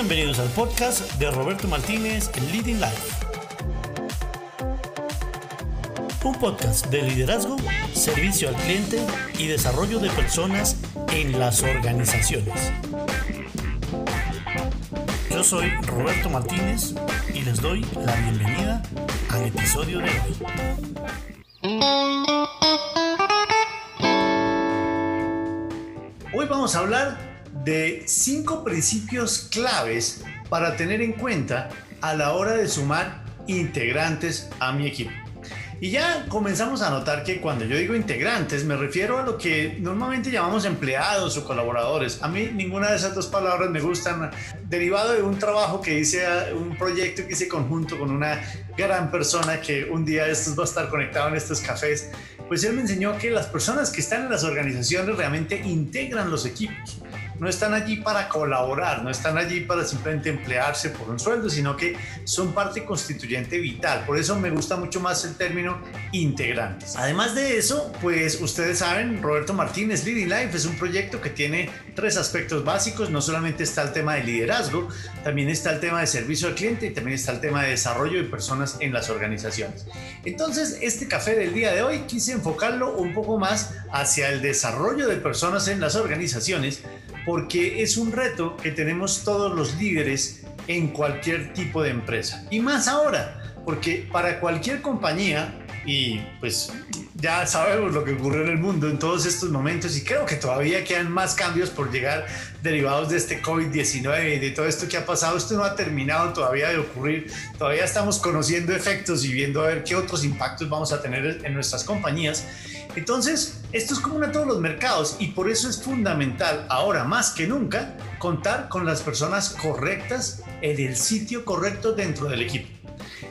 Bienvenidos al podcast de Roberto Martínez Leading Life. Un podcast de liderazgo, servicio al cliente y desarrollo de personas en las organizaciones. Yo soy Roberto Martínez y les doy la bienvenida al episodio de hoy. Hoy vamos a hablar de cinco principios claves para tener en cuenta a la hora de sumar integrantes a mi equipo. Y ya comenzamos a notar que cuando yo digo integrantes me refiero a lo que normalmente llamamos empleados o colaboradores. A mí ninguna de esas dos palabras me gustan. Derivado de un trabajo que hice, un proyecto que hice conjunto con una gran persona que un día estos va a estar conectado en estos cafés, pues él me enseñó que las personas que están en las organizaciones realmente integran los equipos no están allí para colaborar, no están allí para simplemente emplearse por un sueldo, sino que son parte constituyente vital. Por eso me gusta mucho más el término integrantes. Además de eso, pues ustedes saben, Roberto Martínez Leading Life es un proyecto que tiene tres aspectos básicos. No solamente está el tema de liderazgo, también está el tema de servicio al cliente y también está el tema de desarrollo de personas en las organizaciones. Entonces, este café del día de hoy quise enfocarlo un poco más hacia el desarrollo de personas en las organizaciones porque es un reto que tenemos todos los líderes en cualquier tipo de empresa. Y más ahora, porque para cualquier compañía, y pues ya sabemos lo que ocurre en el mundo en todos estos momentos y creo que todavía quedan más cambios por llegar derivados de este COVID-19 y de todo esto que ha pasado. Esto no ha terminado todavía de ocurrir. Todavía estamos conociendo efectos y viendo a ver qué otros impactos vamos a tener en nuestras compañías. Entonces, esto es común a todos los mercados y por eso es fundamental ahora más que nunca contar con las personas correctas en el sitio correcto dentro del equipo.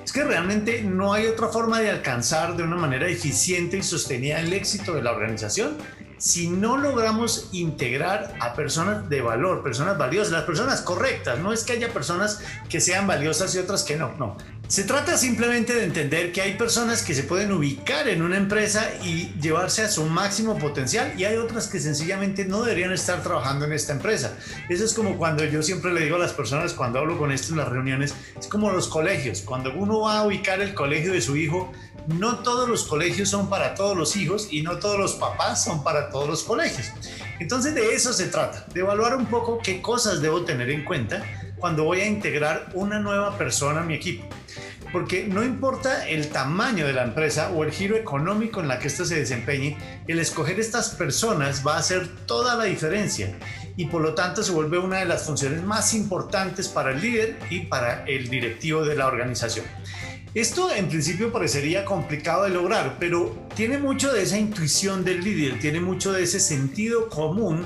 Es que realmente no hay otra forma de alcanzar de una manera eficiente y sostenida el éxito de la organización si no logramos integrar a personas de valor, personas valiosas, las personas correctas. No es que haya personas que sean valiosas y otras que no, no. Se trata simplemente de entender que hay personas que se pueden ubicar en una empresa y llevarse a su máximo potencial y hay otras que sencillamente no deberían estar trabajando en esta empresa. Eso es como cuando yo siempre le digo a las personas cuando hablo con esto en las reuniones, es como los colegios. Cuando uno va a ubicar el colegio de su hijo, no todos los colegios son para todos los hijos y no todos los papás son para todos los colegios. Entonces de eso se trata, de evaluar un poco qué cosas debo tener en cuenta cuando voy a integrar una nueva persona a mi equipo porque no importa el tamaño de la empresa o el giro económico en la que ésta se desempeñe, el escoger estas personas va a hacer toda la diferencia y por lo tanto se vuelve una de las funciones más importantes para el líder y para el directivo de la organización. Esto en principio parecería complicado de lograr, pero tiene mucho de esa intuición del líder, tiene mucho de ese sentido común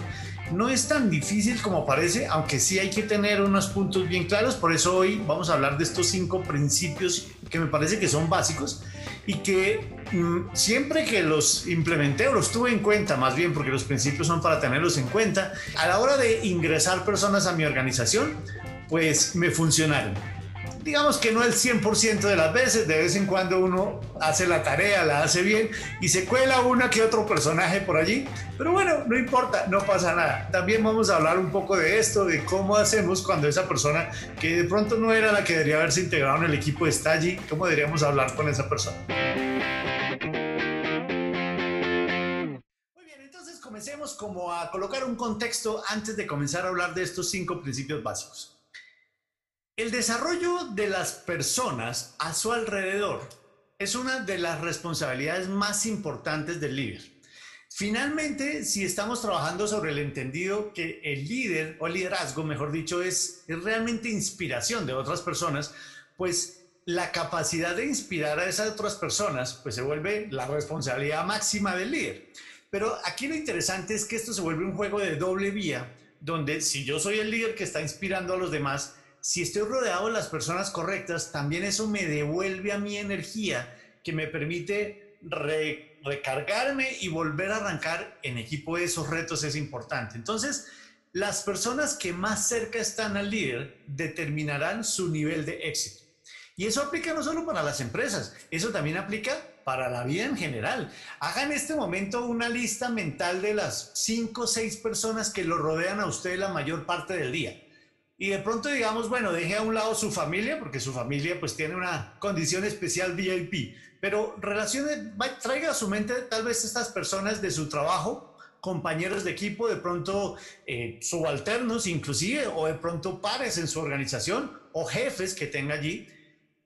no es tan difícil como parece, aunque sí hay que tener unos puntos bien claros. Por eso hoy vamos a hablar de estos cinco principios que me parece que son básicos y que mm, siempre que los implementé o los tuve en cuenta, más bien porque los principios son para tenerlos en cuenta, a la hora de ingresar personas a mi organización, pues me funcionaron digamos que no el 100% de las veces, de vez en cuando uno hace la tarea, la hace bien y se cuela una que otro personaje por allí, pero bueno, no importa, no pasa nada. También vamos a hablar un poco de esto, de cómo hacemos cuando esa persona que de pronto no era la que debería haberse integrado en el equipo está allí, cómo deberíamos hablar con esa persona. Comencemos como a colocar un contexto antes de comenzar a hablar de estos cinco principios básicos. El desarrollo de las personas a su alrededor es una de las responsabilidades más importantes del líder. Finalmente, si estamos trabajando sobre el entendido que el líder o liderazgo, mejor dicho, es, realmente inspiración de otras personas, pues la capacidad de inspirar a esas otras personas, pues se vuelve la responsabilidad máxima del líder. Pero aquí lo interesante es que esto se vuelve un juego de doble vía, donde si yo soy el líder que está inspirando a los demás, si estoy rodeado de las personas correctas, también eso me devuelve a mi energía que me permite recargarme y volver a arrancar en equipo esos retos es importante. Entonces, las personas que más cerca están al líder determinarán su nivel de éxito. Y eso aplica no solo para las empresas, eso también aplica para la vida en general. Haga en este momento una lista mental de las cinco o seis personas que lo rodean a usted la mayor parte del día y de pronto digamos, bueno, deje a un lado su familia, porque su familia pues tiene una condición especial VIP, pero relacione, traiga a su mente tal vez estas personas de su trabajo, compañeros de equipo, de pronto eh, subalternos inclusive, o de pronto pares en su organización, o jefes que tenga allí,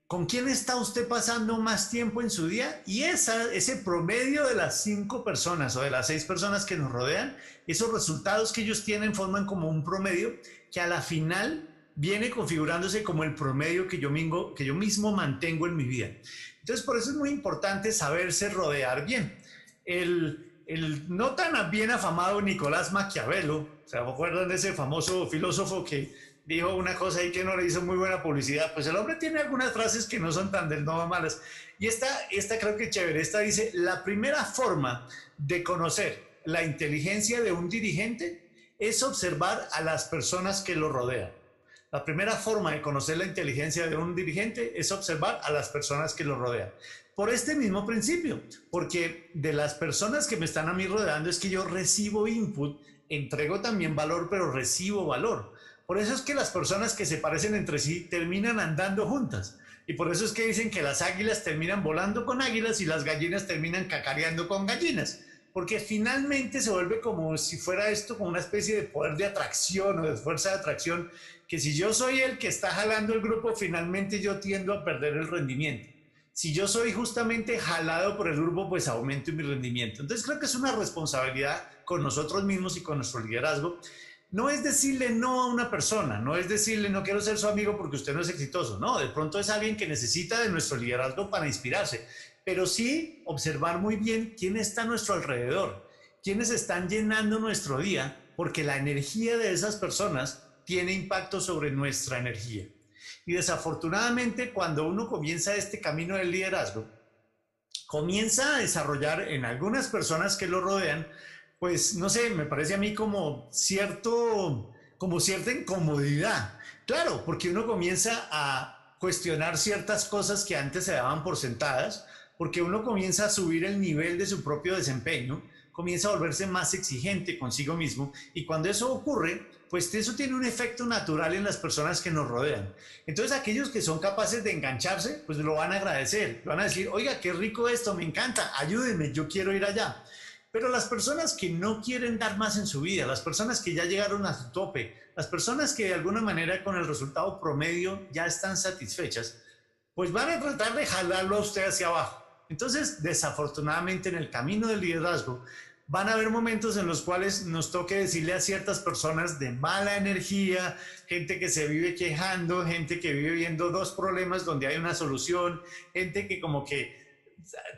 ¿Con quién está usted pasando más tiempo en su día? Y esa, ese promedio de las cinco personas o de las seis personas que nos rodean, esos resultados que ellos tienen forman como un promedio que a la final viene configurándose como el promedio que yo, mismo, mantengo en mi vida. Entonces, por eso es muy importante saberse rodear bien. El, no tan bien afamado Nicolás Maquiavelo, ¿se acuerdan de ese famoso filósofo que dijo una cosa ahí que no le hizo muy buena publicidad. Pues el hombre tiene algunas frases que no son tan del no malas. Y esta, esta creo que chévere. Esta dice, la primera forma de conocer la inteligencia de un dirigente es observar a las personas que lo rodean. La primera forma de conocer la inteligencia de un dirigente es observar a las personas que lo rodean. Por este mismo principio, porque de las personas que me están a mí rodeando es que yo recibo input, entrego también valor, pero recibo valor. Por eso es que las personas que se parecen entre sí terminan andando juntas. Y por eso es que dicen que las águilas terminan volando con águilas y las gallinas terminan cacareando con gallinas. Porque finalmente se vuelve como si fuera esto como una especie de poder de atracción o de fuerza de atracción, que si yo soy el que está jalando el grupo, finalmente yo tiendo a perder el rendimiento. Si yo soy justamente jalado por el grupo, pues aumento mi rendimiento. Entonces creo que es una responsabilidad con nosotros mismos y con nuestro liderazgo no es decirle no a una persona, no es decirle no quiero ser su amigo porque usted no es exitoso, no, de pronto es alguien que necesita de nuestro liderazgo para inspirarse, pero sí observar muy bien quién está a nuestro alrededor, quiénes están llenando nuestro día, porque la energía de esas personas tiene impacto sobre nuestra energía. Y desafortunadamente cuando uno comienza este camino del liderazgo, comienza a desarrollar en algunas personas que lo rodean pues no sé, me parece a mí como cierto, como cierta incomodidad. Claro, porque uno comienza a cuestionar ciertas cosas que antes se daban por sentadas, porque uno comienza a subir el nivel de su propio desempeño, comienza a volverse más exigente consigo mismo y cuando eso ocurre, pues eso tiene un efecto natural en las personas que nos rodean. Entonces aquellos que son capaces de engancharse, pues lo van a agradecer, van a decir, oiga, qué rico esto, me encanta, ayúdenme, yo quiero ir allá. Pero las personas que no quieren dar más en su vida, las personas que ya llegaron a su tope, las personas que de alguna manera con el resultado promedio ya están satisfechas, pues van a tratar de jalarlo a usted hacia abajo. Entonces, desafortunadamente en el camino del liderazgo, van a haber momentos en los cuales nos toque decirle a ciertas personas de mala energía, gente que se vive quejando, gente que vive viendo dos problemas donde hay una solución, gente que como que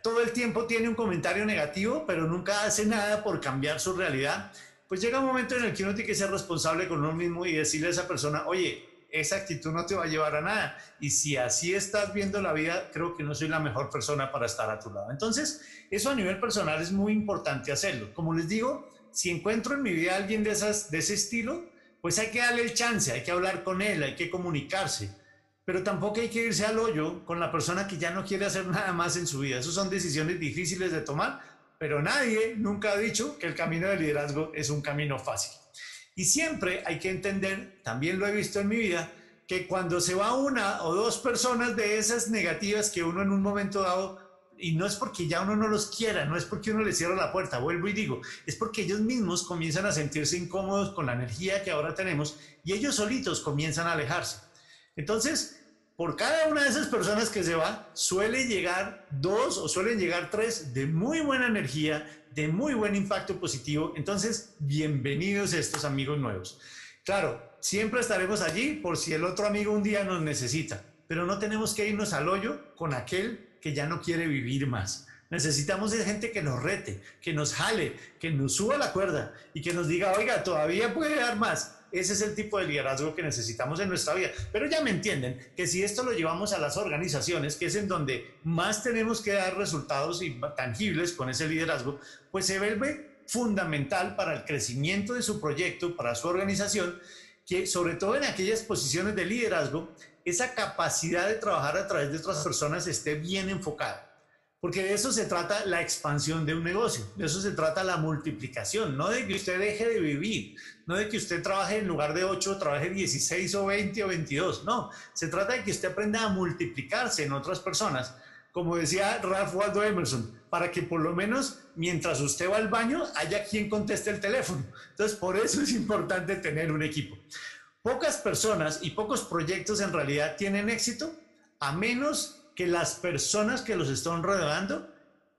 todo el tiempo tiene un comentario negativo, pero nunca hace nada por cambiar su realidad, pues llega un momento en el que uno tiene que ser responsable con uno mismo y decirle a esa persona, oye, esa actitud no te va a llevar a nada. Y si así estás viendo la vida, creo que no soy la mejor persona para estar a tu lado. Entonces, eso a nivel personal es muy importante hacerlo. Como les digo, si encuentro en mi vida a alguien de, esas, de ese estilo, pues hay que darle el chance, hay que hablar con él, hay que comunicarse pero tampoco hay que irse al hoyo con la persona que ya no quiere hacer nada más en su vida. Esas son decisiones difíciles de tomar, pero nadie nunca ha dicho que el camino del liderazgo es un camino fácil. Y siempre hay que entender, también lo he visto en mi vida, que cuando se va una o dos personas de esas negativas que uno en un momento dado, y no es porque ya uno no los quiera, no es porque uno les cierra la puerta, vuelvo y digo, es porque ellos mismos comienzan a sentirse incómodos con la energía que ahora tenemos y ellos solitos comienzan a alejarse. Entonces, por cada una de esas personas que se va, suele llegar dos o suelen llegar tres de muy buena energía, de muy buen impacto positivo. Entonces, bienvenidos estos amigos nuevos. Claro, siempre estaremos allí por si el otro amigo un día nos necesita, pero no tenemos que irnos al hoyo con aquel que ya no quiere vivir más. Necesitamos de gente que nos rete, que nos jale, que nos suba la cuerda y que nos diga, oiga, todavía puede dar más ese es el tipo de liderazgo que necesitamos en nuestra vida. Pero ya me entienden que si esto lo llevamos a las organizaciones, que es en donde más tenemos que dar resultados y tangibles con ese liderazgo, pues se vuelve fundamental para el crecimiento de su proyecto, para su organización, que sobre todo en aquellas posiciones de liderazgo, esa capacidad de trabajar a través de otras personas esté bien enfocada. Porque de eso se trata la expansión de un negocio, de eso se trata la multiplicación, no de que usted deje de vivir, no de que usted trabaje en lugar de 8, trabaje 16 o 20 o 22, no, se trata de que usted aprenda a multiplicarse en otras personas, como decía Ralph Waldo Emerson, para que por lo menos mientras usted va al baño haya quien conteste el teléfono. Entonces, por eso es importante tener un equipo. Pocas personas y pocos proyectos en realidad tienen éxito a menos que las personas que los están rodeando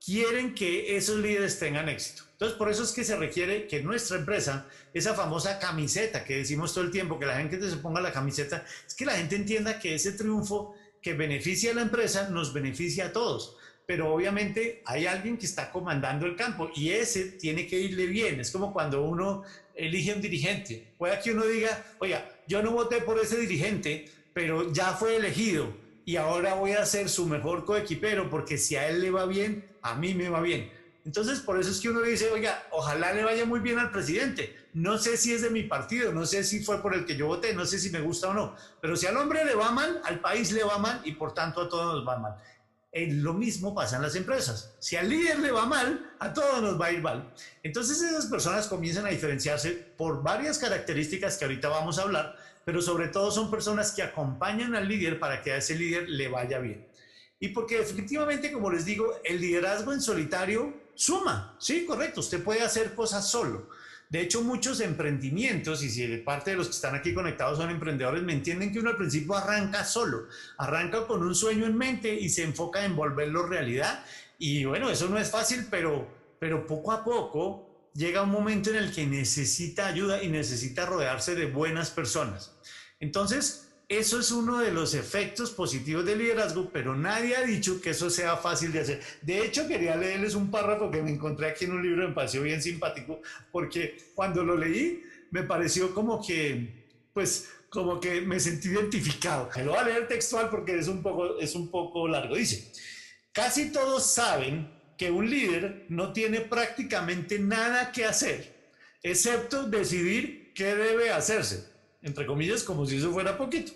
quieren que esos líderes tengan éxito. Entonces, por eso es que se requiere que nuestra empresa, esa famosa camiseta que decimos todo el tiempo, que la gente se ponga la camiseta, es que la gente entienda que ese triunfo que beneficia a la empresa nos beneficia a todos. Pero obviamente hay alguien que está comandando el campo y ese tiene que irle bien. Es como cuando uno elige un dirigente. Puede que uno diga, oiga, yo no voté por ese dirigente, pero ya fue elegido y ahora voy a ser su mejor coequipero porque si a él le va bien, a mí me va bien. Entonces, por eso es que uno dice, oiga, ojalá le vaya muy bien al presidente. No sé si es de mi partido, no sé si fue por el que yo voté, no sé si me gusta o no, pero si al hombre le va mal, al país le va mal y por tanto a todos nos va mal. Eh, lo mismo pasa en las empresas. Si al líder le va mal, a todos nos va a ir mal. Entonces esas personas comienzan a diferenciarse por varias características que ahorita vamos a hablar, pero sobre todo son personas que acompañan al líder para que a ese líder le vaya bien. Y porque efectivamente, como les digo, el liderazgo en solitario suma, sí, correcto, usted puede hacer cosas solo. De hecho, muchos emprendimientos, y si parte de los que están aquí conectados son emprendedores, me entienden que uno al principio arranca solo, arranca con un sueño en mente y se enfoca en volverlo realidad. Y bueno, eso no es fácil, pero, pero poco a poco llega un momento en el que necesita ayuda y necesita rodearse de buenas personas. Entonces, eso es uno de los efectos positivos del liderazgo, pero nadie ha dicho que eso sea fácil de hacer. De hecho, quería leerles un párrafo que me encontré aquí en un libro, me pareció bien simpático, porque cuando lo leí me pareció como que, pues, como que me sentí identificado. Me lo voy a leer textual porque es un poco, es un poco largo. Dice, casi todos saben que un líder no tiene prácticamente nada que hacer, excepto decidir qué debe hacerse, entre comillas, como si eso fuera poquito.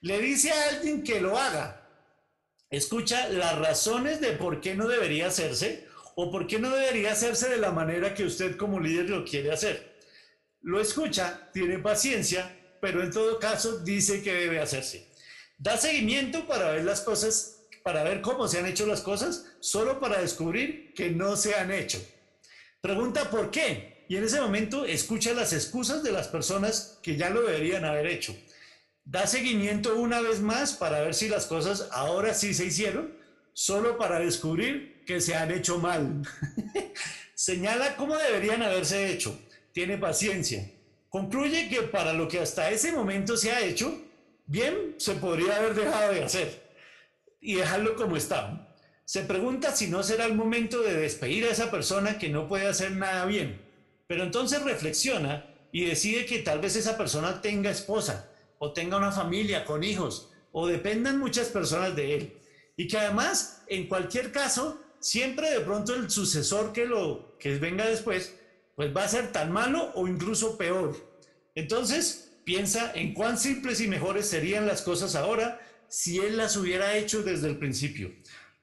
Le dice a alguien que lo haga, escucha las razones de por qué no debería hacerse o por qué no debería hacerse de la manera que usted como líder lo quiere hacer. Lo escucha, tiene paciencia, pero en todo caso dice que debe hacerse. Da seguimiento para ver las cosas para ver cómo se han hecho las cosas, solo para descubrir que no se han hecho. Pregunta por qué y en ese momento escucha las excusas de las personas que ya lo deberían haber hecho. Da seguimiento una vez más para ver si las cosas ahora sí se hicieron, solo para descubrir que se han hecho mal. Señala cómo deberían haberse hecho. Tiene paciencia. Concluye que para lo que hasta ese momento se ha hecho, bien se podría haber dejado de hacer y dejarlo como está. Se pregunta si no será el momento de despedir a esa persona que no puede hacer nada bien, pero entonces reflexiona y decide que tal vez esa persona tenga esposa o tenga una familia con hijos o dependan muchas personas de él. Y que además, en cualquier caso, siempre de pronto el sucesor que lo que venga después, pues va a ser tan malo o incluso peor. Entonces, piensa en cuán simples y mejores serían las cosas ahora si él las hubiera hecho desde el principio.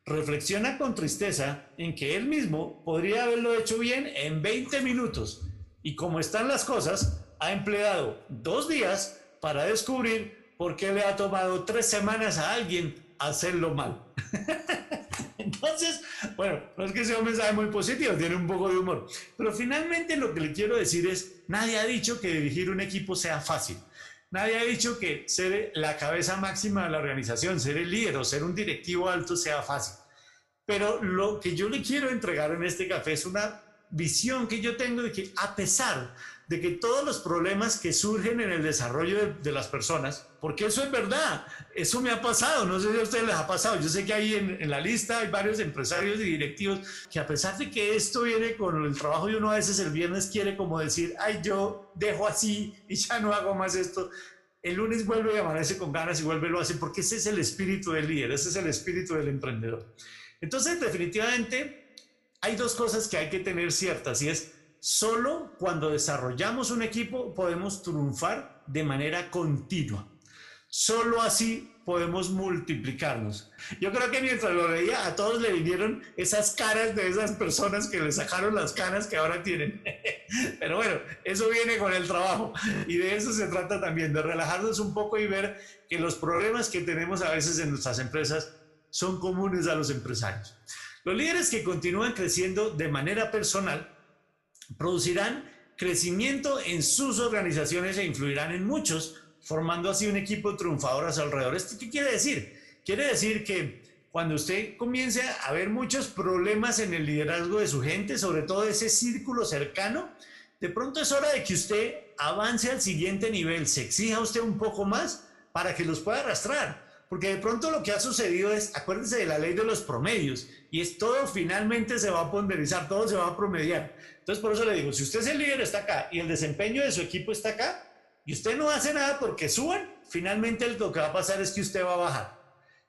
Reflexiona con tristeza en que él mismo podría haberlo hecho bien en 20 minutos y como están las cosas, ha empleado dos días para descubrir por qué le ha tomado tres semanas a alguien hacerlo mal. Entonces, bueno, no es que sea un mensaje muy positivo, tiene un poco de humor. Pero finalmente lo que le quiero decir es, nadie ha dicho que dirigir un equipo sea fácil. Nadie ha dicho que ser la cabeza máxima de la organización, ser el líder o ser un directivo alto sea fácil. Pero lo que yo le quiero entregar en este café es una visión que yo tengo de que a pesar de que todos los problemas que surgen en el desarrollo de, las personas, porque eso es verdad, eso me ha pasado, no sé si a ustedes les ha pasado, yo sé que ahí en, en, la lista hay varios empresarios y directivos que a pesar de que esto viene con el trabajo y uno a veces el viernes quiere como decir, ay, yo dejo así y ya no hago más esto, el lunes vuelve y amanece con ganas y vuelve y lo hace, porque ese es el espíritu del líder, ese es el espíritu del emprendedor. Entonces, definitivamente, hay dos cosas que hay que tener ciertas y es Solo cuando desarrollamos un equipo podemos triunfar de manera continua. Solo así podemos multiplicarnos. Yo creo que mientras lo veía, a todos le vinieron esas caras de esas personas que le sacaron las canas que ahora tienen. Pero bueno, eso viene con el trabajo y de eso se trata también, de relajarnos un poco y ver que los problemas que tenemos a veces en nuestras empresas son comunes a los empresarios. Los líderes que continúan creciendo de manera personal producirán crecimiento en sus organizaciones e influirán en muchos formando así un equipo triunfador a su alrededor. ¿Esto qué quiere decir? Quiere decir que cuando usted comience a ver muchos problemas en el liderazgo de su gente, sobre todo ese círculo cercano, de pronto es hora de que usted avance al siguiente nivel, se exija usted un poco más para que los pueda arrastrar. Porque de pronto lo que ha sucedido es, acuérdese de la ley de los promedios, y es todo finalmente se va a ponderizar, todo se va a promediar. Entonces por eso le digo, si usted es el líder, está acá, y el desempeño de su equipo está acá, y usted no hace nada porque suban, finalmente lo que va a pasar es que usted va a bajar.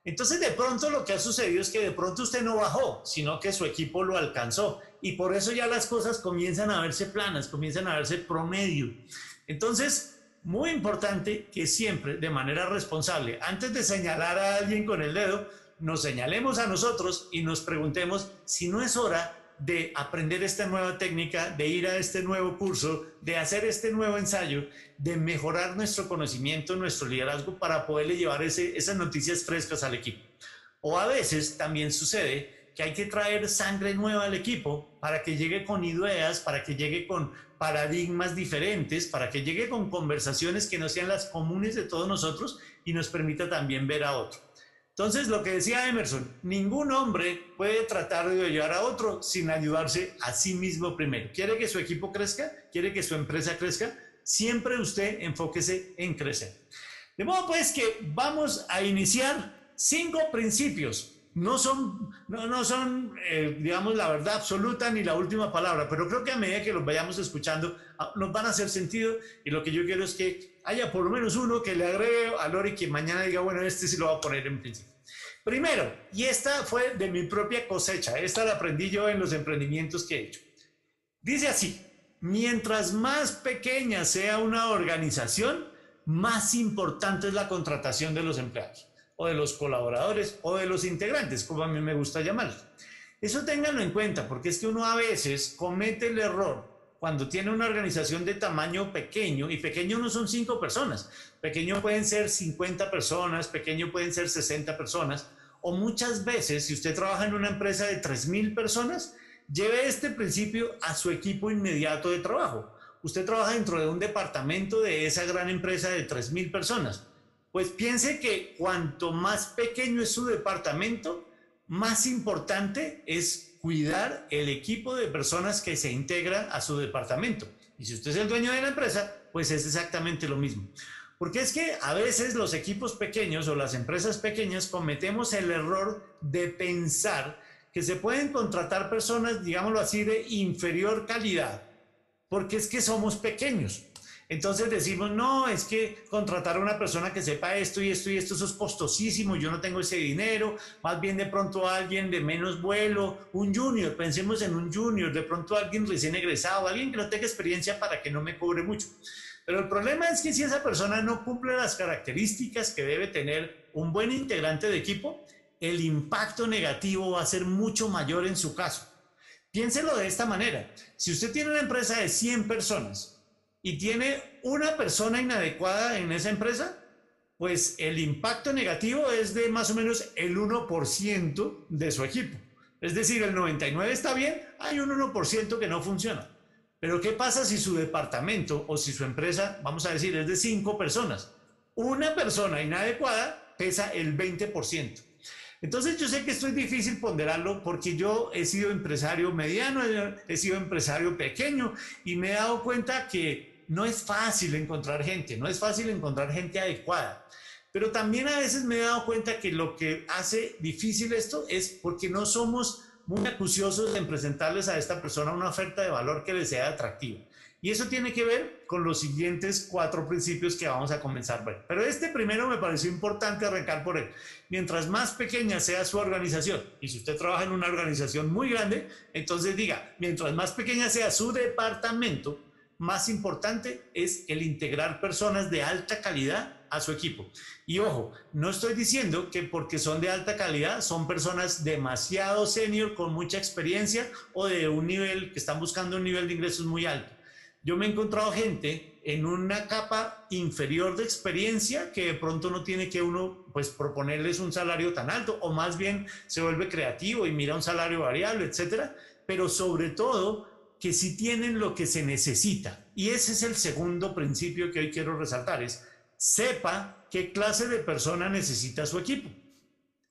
Entonces de pronto lo que ha sucedido es que de pronto usted no bajó, sino que su equipo lo alcanzó. Y por eso ya las cosas comienzan a verse planas, comienzan a verse promedio. Entonces, muy importante que siempre, de manera responsable, antes de señalar a alguien con el dedo, nos señalemos a nosotros y nos preguntemos si no es hora de aprender esta nueva técnica, de ir a este nuevo curso, de hacer este nuevo ensayo, de mejorar nuestro conocimiento, nuestro liderazgo para poderle llevar esas noticias frescas al equipo. O a veces también sucede que hay que traer sangre nueva al equipo para que llegue con ideas, para que llegue con paradigmas diferentes, para que llegue con conversaciones que no sean las comunes de todos nosotros y nos permita también ver a otro. Entonces, lo que decía Emerson, ningún hombre puede tratar de ayudar a otro sin ayudarse a sí mismo primero. ¿Quiere que su equipo crezca? ¿Quiere que su empresa crezca? Siempre usted enfóquese en crecer. De modo pues que vamos a iniciar cinco principios. No son, no, no son eh, digamos, la verdad absoluta ni la última palabra, pero creo que a medida que los vayamos escuchando, ah, nos van a hacer sentido y lo que yo quiero es que haya por lo menos uno que le agregue valor y que mañana diga, bueno, este sí lo va a poner en principio. Primero, y esta fue de mi propia cosecha, esta la aprendí yo en los emprendimientos que he hecho. Dice así, mientras más pequeña sea una organización, más importante es la contratación de los empleados, o de los colaboradores, o de los integrantes, como a mí me gusta llamarlos. Eso ténganlo en cuenta, porque es que uno a veces comete el error cuando tiene una organización de tamaño pequeño, y pequeño no son cinco personas, pequeño pueden ser 50 personas, pequeño pueden ser 60 personas, o muchas veces, si usted trabaja en una empresa de 3.000 personas, lleve este principio a su equipo inmediato de trabajo. Usted trabaja dentro de un departamento de esa gran empresa de 3.000 personas. Pues piense que cuanto más pequeño es su departamento, más importante es cuidar el equipo de personas que se integra a su departamento. Y si usted es el dueño de la empresa, pues es exactamente lo mismo. Porque es que a veces los equipos pequeños o las empresas pequeñas cometemos el error de pensar que se pueden contratar personas, digámoslo así, de inferior calidad, porque es que somos pequeños. Entonces decimos, no, es que contratar a una persona que sepa esto y esto y esto, eso es costosísimo, yo no tengo ese dinero, más bien de pronto alguien de menos vuelo, un junior, pensemos en un junior, de pronto alguien recién egresado, alguien que no tenga experiencia para que no me cobre mucho. Pero el problema es que si esa persona no cumple las características que debe tener un buen integrante de equipo, el impacto negativo va a ser mucho mayor en su caso. Piénselo de esta manera. Si usted tiene una empresa de 100 personas y tiene una persona inadecuada en esa empresa, pues el impacto negativo es de más o menos el 1% de su equipo. Es decir, el 99 está bien, hay un 1% que no funciona. Pero ¿qué pasa si su departamento o si su empresa, vamos a decir, es de cinco personas? Una persona inadecuada pesa el 20%. Entonces yo sé que esto es difícil ponderarlo porque yo he sido empresario mediano, he sido empresario pequeño y me he dado cuenta que no es fácil encontrar gente, no es fácil encontrar gente adecuada. Pero también a veces me he dado cuenta que lo que hace difícil esto es porque no somos muy acuciosos en presentarles a esta persona una oferta de valor que le sea atractiva. Y eso tiene que ver con los siguientes cuatro principios que vamos a comenzar a ver. Pero este primero me pareció importante arrancar por él. Mientras más pequeña sea su organización, y si usted trabaja en una organización muy grande, entonces diga, mientras más pequeña sea su departamento, más importante es el integrar personas de alta calidad a su equipo. Y ojo, no estoy diciendo que porque son de alta calidad son personas demasiado senior con mucha experiencia o de un nivel que están buscando un nivel de ingresos muy alto. Yo me he encontrado gente en una capa inferior de experiencia que de pronto no tiene que uno pues proponerles un salario tan alto o más bien se vuelve creativo y mira un salario variable, etcétera, pero sobre todo que si tienen lo que se necesita. Y ese es el segundo principio que hoy quiero resaltar, es sepa qué clase de persona necesita su equipo.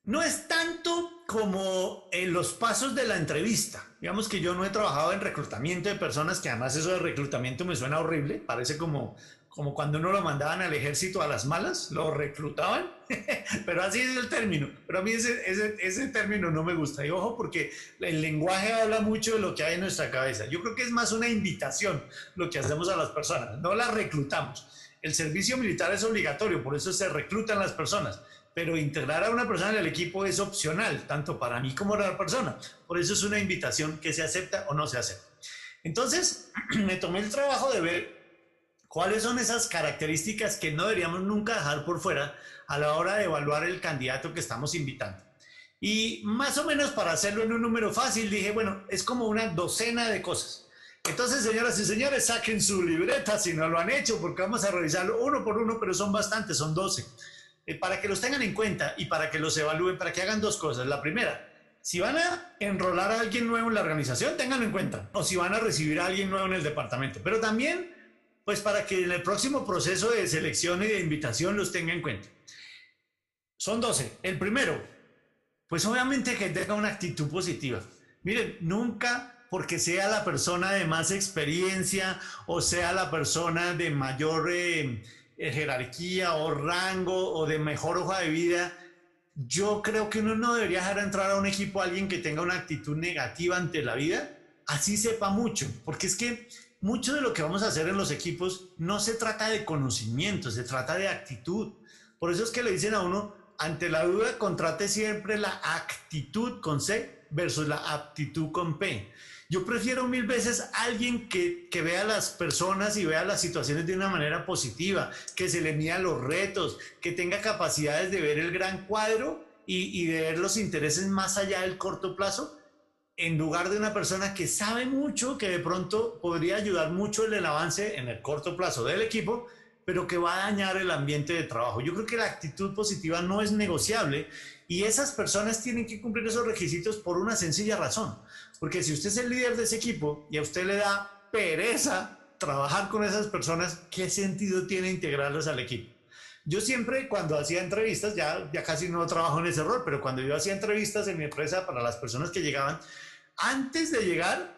No es tanto como en los pasos de la entrevista. Digamos que yo no he trabajado en reclutamiento de personas, que además eso de reclutamiento me suena horrible, parece como, como cuando uno lo mandaban al ejército a las malas, lo reclutaban, pero así es el término. Pero a mí ese, ese término no me gusta. Y ojo, porque el lenguaje habla mucho de lo que hay en nuestra cabeza. Yo creo que es más una invitación lo que hacemos a las personas, no las reclutamos. El servicio militar es obligatorio, por eso se reclutan las personas pero integrar a una persona en el equipo es opcional, tanto para mí como para la persona. Por eso es una invitación que se acepta o no se acepta. Entonces, me tomé el trabajo de ver cuáles son esas características que no deberíamos nunca dejar por fuera a la hora de evaluar el candidato que estamos invitando. Y más o menos para hacerlo en un número fácil, dije, bueno, es como una docena de cosas. Entonces, señoras y señores, saquen su libreta si no lo han hecho, porque vamos a revisarlo uno por uno, pero son bastantes, son 12. Eh, para que los tengan en cuenta y para que los evalúen, para que hagan dos cosas. La primera, si van a enrolar a alguien nuevo en la organización, ténganlo en cuenta. O si van a recibir a alguien nuevo en el departamento. Pero también, pues para que en el próximo proceso de selección y de invitación los tengan en cuenta. Son 12. El primero, pues obviamente que tenga una actitud positiva. Miren, nunca porque sea la persona de más experiencia o sea la persona de mayor... Eh, eh, jerarquía o rango o de mejor hoja de vida, yo creo que uno no debería dejar entrar a un equipo a alguien que tenga una actitud negativa ante la vida, así sepa mucho, porque es que mucho de lo que vamos a hacer en los equipos no se trata de conocimiento, se trata de actitud. Por eso es que le dicen a uno, ante la duda, contrate siempre la actitud con C versus la aptitud con P. Yo prefiero mil veces alguien que, que vea las personas y vea las situaciones de una manera positiva, que se le mida los retos, que tenga capacidades de ver el gran cuadro y, y de ver los intereses más allá del corto plazo, en lugar de una persona que sabe mucho, que de pronto podría ayudar mucho en el avance en el corto plazo del equipo, pero que va a dañar el ambiente de trabajo. Yo creo que la actitud positiva no es negociable y esas personas tienen que cumplir esos requisitos por una sencilla razón. Porque si usted es el líder de ese equipo y a usted le da pereza trabajar con esas personas, ¿qué sentido tiene integrarlas al equipo? Yo siempre cuando hacía entrevistas, ya, ya casi no trabajo en ese rol, pero cuando yo hacía entrevistas en mi empresa para las personas que llegaban, antes de llegar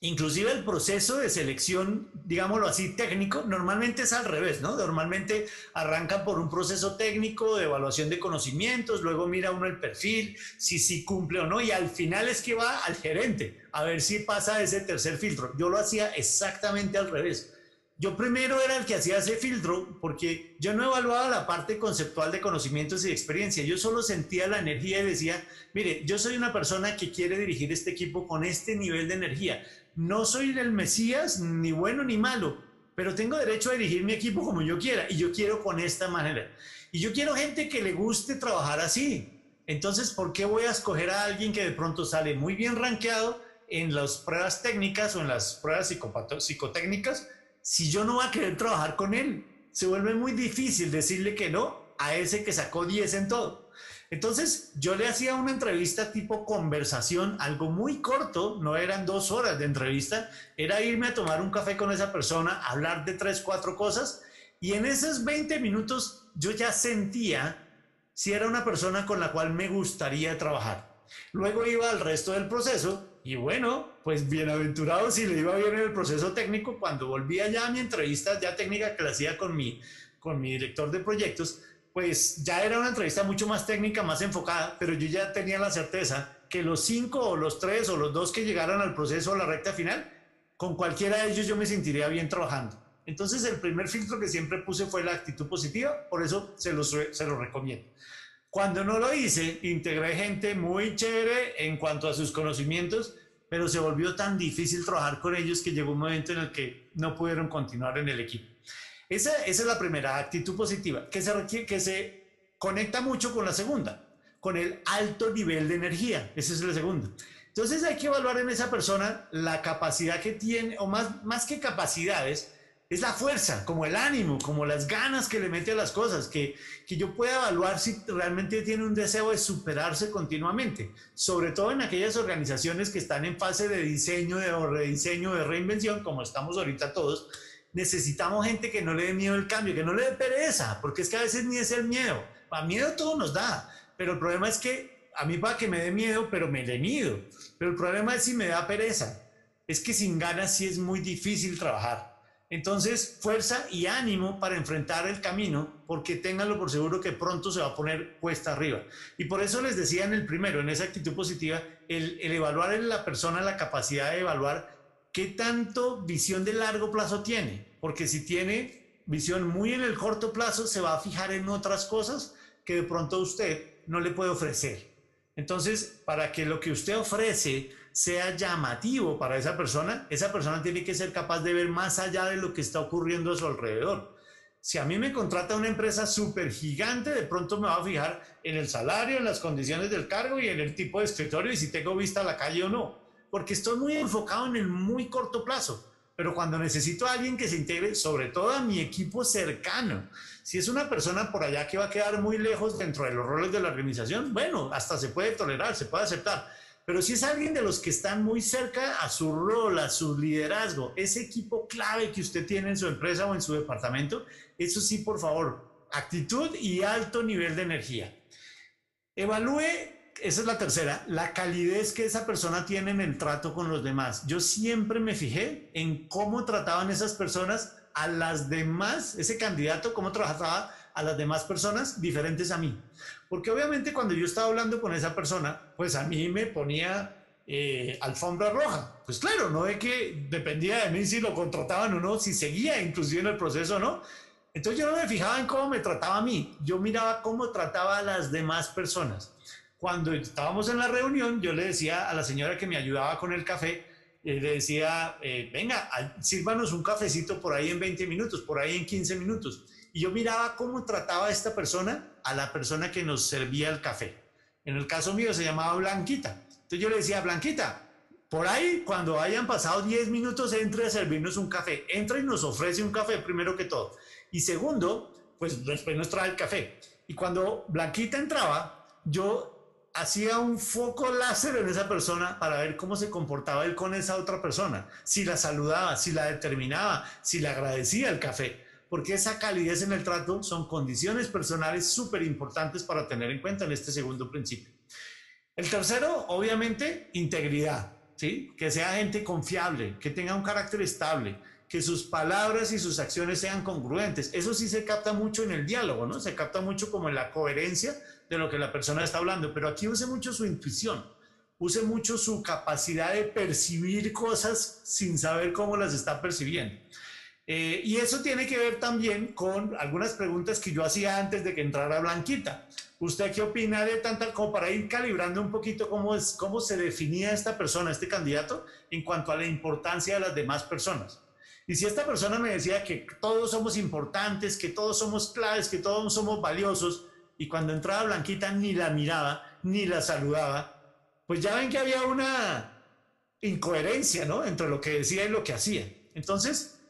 Inclusive el proceso de selección, digámoslo así, técnico, normalmente es al revés, ¿no? Normalmente arrancan por un proceso técnico de evaluación de conocimientos, luego mira uno el perfil, si sí cumple o no, y al final es que va al gerente a ver si pasa ese tercer filtro. Yo lo hacía exactamente al revés. Yo primero era el que hacía ese filtro porque yo no evaluaba la parte conceptual de conocimientos y experiencia, yo solo sentía la energía y decía, mire, yo soy una persona que quiere dirigir este equipo con este nivel de energía no soy el Mesías, ni bueno ni malo, pero tengo derecho a dirigir mi equipo como yo quiera y yo quiero con esta manera. Y yo quiero gente que le guste trabajar así. Entonces, ¿por qué voy a escoger a alguien que de pronto sale muy bien rankeado en las pruebas técnicas o en las pruebas psicotécnicas si yo no voy a querer trabajar con él? Se vuelve muy difícil decirle que no a ese que sacó 10 en todo. Entonces yo le hacía una entrevista tipo conversación, algo muy corto, no eran dos horas de entrevista, era irme a tomar un café con esa persona, hablar de tres, cuatro cosas, y en esos 20 minutos yo ya sentía si era una persona con la cual me gustaría trabajar. Luego iba al resto del proceso y bueno, pues bienaventurado si le iba bien en el proceso técnico, cuando volvía ya a mi entrevista ya técnica que la hacía con mi, con mi director de proyectos, pues ya era una entrevista mucho más técnica, más enfocada, pero yo ya tenía la certeza que los cinco o los tres o los dos que llegaran al proceso o la recta final, con cualquiera de ellos yo me sentiría bien trabajando. Entonces el primer filtro que siempre puse fue la actitud positiva, por eso se lo, se lo recomiendo. Cuando no lo hice, integré gente muy chévere en cuanto a sus conocimientos, pero se volvió tan difícil trabajar con ellos que llegó un momento en el que no pudieron continuar en el equipo. Esa, es la primera actitud positiva, que se, requiere, que se conecta mucho con la segunda, con el alto nivel de energía. Esa es la segunda. Entonces hay que evaluar en esa persona la capacidad que tiene, o más, más que capacidades, es la fuerza, como el ánimo, como las ganas que le mete a las cosas, que, que yo pueda evaluar si realmente tiene un deseo de superarse continuamente, sobre todo en aquellas organizaciones que están en fase de diseño, de rediseño, de reinvención, como estamos ahorita todos, necesitamos gente que no le dé miedo el cambio, que no le dé pereza, porque es que a veces ni es el miedo, a miedo todo nos da, pero el problema es que a mí para que me dé miedo, pero me dé miedo, pero el problema es si me da pereza, es que sin ganas sí es muy difícil trabajar. Entonces, fuerza y ánimo para enfrentar el camino, porque ténganlo por seguro que pronto se va a poner cuesta arriba. Y por eso les decía en el primero, en esa actitud positiva, el, evaluar en la persona la capacidad de evaluar qué tanto visión de largo plazo tiene, porque si tiene visión muy en el corto plazo, se va a fijar en otras cosas que de pronto usted no le puede ofrecer. Entonces, para que lo que usted ofrece sea llamativo para esa persona, esa persona tiene que ser capaz de ver más allá de lo que está ocurriendo a su alrededor. Si a mí me contrata una empresa súper gigante, de pronto me va a fijar en el salario, en las condiciones del cargo y en el tipo de escritorio y si tengo vista a la calle o no, porque estoy muy enfocado en el muy corto plazo. Pero cuando necesito a alguien que se integre, sobre todo a mi equipo cercano, si es una persona por allá que va a quedar muy lejos dentro de los roles de la organización, bueno, hasta se puede tolerar, se puede aceptar pero si es alguien de los que están muy cerca a su rol, a su liderazgo, ese equipo clave que usted tiene en su empresa o en su departamento, eso sí, por favor, actitud y alto nivel de energía. Evalúe, esa es la tercera, la calidez que esa persona tiene en el trato con los demás. Yo siempre me fijé en cómo trataban esas personas a las demás, ese candidato, cómo trataba a las demás personas diferentes a mí. Porque obviamente cuando yo estaba hablando con esa persona, pues a mí me ponía eh, alfombra roja. Pues claro, no de que dependía de mí si lo contrataban o no, si seguía inclusive en el proceso o no. Entonces yo no me fijaba en cómo me trataba a mí, yo miraba cómo trataba a las demás personas. Cuando estábamos en la reunión, yo le decía a la señora que me ayudaba con el café, eh, le decía, eh, venga, sírvanos un cafecito por ahí en 20 minutos, por ahí en 15 minutos y yo miraba cómo trataba esta persona a la persona que nos servía el café. En el caso mío se llamaba Blanquita. Entonces yo le decía, Blanquita, por ahí cuando hayan pasado 10 minutos entre a servirnos un café. Entra y nos ofrece un café primero que todo. Y segundo, pues después nos trae el café. Y cuando Blanquita entraba, yo hacía un foco láser en esa persona para ver cómo se comportaba él con esa otra persona, si la saludaba, si la determinaba, si le agradecía el café porque esa calidez en el trato son condiciones personales súper importantes para tener en cuenta en este segundo principio. El tercero, obviamente, integridad, ¿sí? Que sea gente confiable, que tenga un carácter estable, que sus palabras y sus acciones sean congruentes. Eso sí se capta mucho en el diálogo, ¿no? Se capta mucho como en la coherencia de lo que la persona está hablando, pero aquí use mucho su intuición, use mucho su capacidad de percibir cosas sin saber cómo las está percibiendo. Eh, y eso tiene que ver también con algunas preguntas que yo hacía antes de que entrara Blanquita. ¿Usted qué opina de tanta, como para ir calibrando un poquito cómo, es, cómo se definía esta persona, este candidato, en cuanto a la importancia de las demás personas? Y si esta persona me decía que todos somos importantes, que todos somos claves, que todos somos valiosos, y cuando entraba Blanquita ni la miraba, ni la saludaba, pues ya ven que había una incoherencia, ¿no? Entre lo que decía y lo que hacía. Entonces,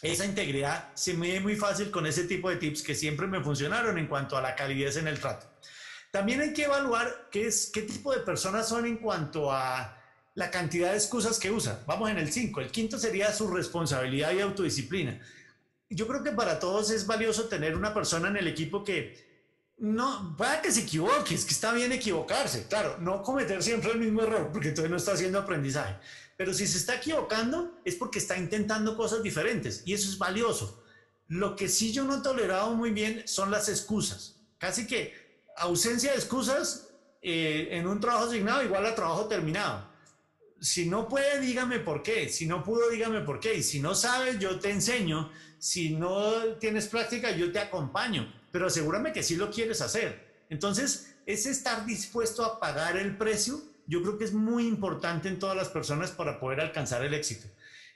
esa integridad se mide muy fácil con ese tipo de tips que siempre me funcionaron en cuanto a la calidez en el trato. También hay que evaluar qué, es, qué tipo de personas son en cuanto a la cantidad de excusas que usa. Vamos en el 5. El quinto sería su responsabilidad y autodisciplina. Yo creo que para todos es valioso tener una persona en el equipo que no, pueda que se equivoque, es que está bien equivocarse, claro, no cometer siempre el mismo error, porque entonces no está haciendo aprendizaje, pero si se está equivocando es porque está intentando cosas diferentes y eso es valioso. Lo que sí yo no he tolerado muy bien son las excusas. Casi que ausencia de excusas eh, en un trabajo asignado igual a trabajo terminado. Si no puede, dígame por qué. Si no pudo, dígame por qué. Y si no sabes, yo te enseño. Si no tienes práctica, yo te acompaño. Pero asegúrame que sí lo quieres hacer. Entonces, es estar dispuesto a pagar el precio yo creo que es muy importante en todas las personas para poder alcanzar el éxito.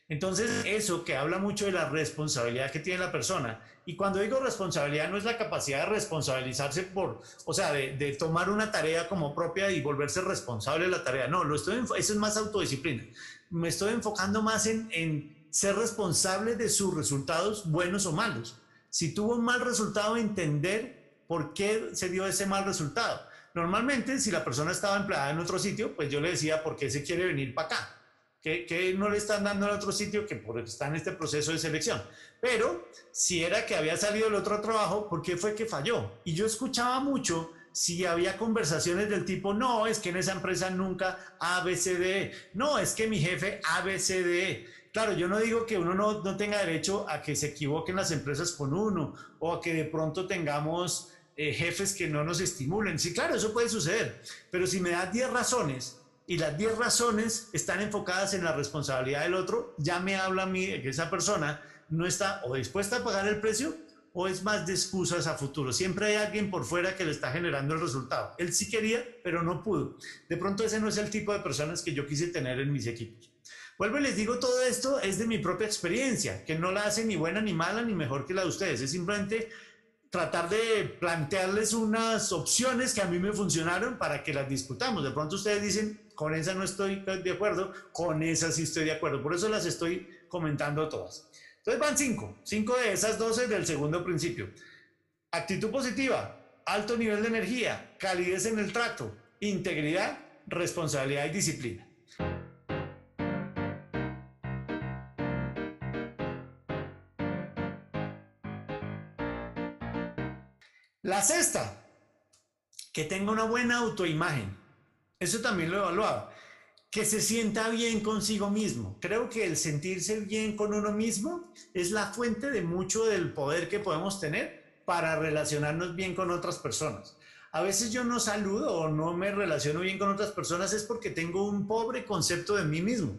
Entonces, eso que habla mucho de la responsabilidad que tiene la persona. Y cuando digo responsabilidad, no es la capacidad de responsabilizarse por, o sea, de, tomar una tarea como propia y volverse responsable de la tarea. No, lo estoy, eso es más autodisciplina. Me estoy enfocando más en ser responsable de sus resultados, buenos o malos. Si tuvo un mal resultado, entender por qué se dio ese mal resultado. Normalmente, si la persona estaba empleada en otro sitio, pues yo le decía, ¿por qué se quiere venir para acá? que, no le están dando en otro sitio que porque está en este proceso de selección. Pero si era que había salido el otro trabajo, ¿por qué fue que falló? Y yo escuchaba mucho si había conversaciones del tipo, no, es que en esa empresa nunca ABCD, no, es que mi jefe ABCD. Claro, yo no digo que uno no, no tenga derecho a que se equivoquen las empresas con uno o a que de pronto tengamos eh, jefes que no nos estimulen. Sí, claro, eso puede suceder, pero si me das 10 razones y las 10 razones están enfocadas en la responsabilidad del otro, ya me habla a mí que esa persona no está o dispuesta a pagar el precio o es más de excusas a futuro. Siempre hay alguien por fuera que le está generando el resultado. Él sí quería, pero no pudo. De pronto ese no es el tipo de personas que yo quise tener en mis equipos. Vuelvo y les digo, todo esto es de mi propia experiencia, que no la hace ni buena ni mala ni mejor que la de ustedes. Es simplemente tratar de plantearles unas opciones que a mí me funcionaron para que las discutamos. De pronto ustedes dicen, con esa no estoy de acuerdo, con esa sí estoy de acuerdo. Por eso las estoy comentando todas. Entonces van cinco, cinco de esas doce del segundo principio. Actitud positiva, alto nivel de energía, calidez en el trato, integridad, responsabilidad y disciplina. La sexta, que tenga una buena autoimagen. Eso también lo he evaluado. Que se sienta bien consigo mismo. Creo que el sentirse bien con uno mismo es la fuente de mucho del poder que podemos tener para relacionarnos bien con otras personas. A veces yo no saludo o no me relaciono bien con otras personas es porque tengo un pobre concepto de mí mismo.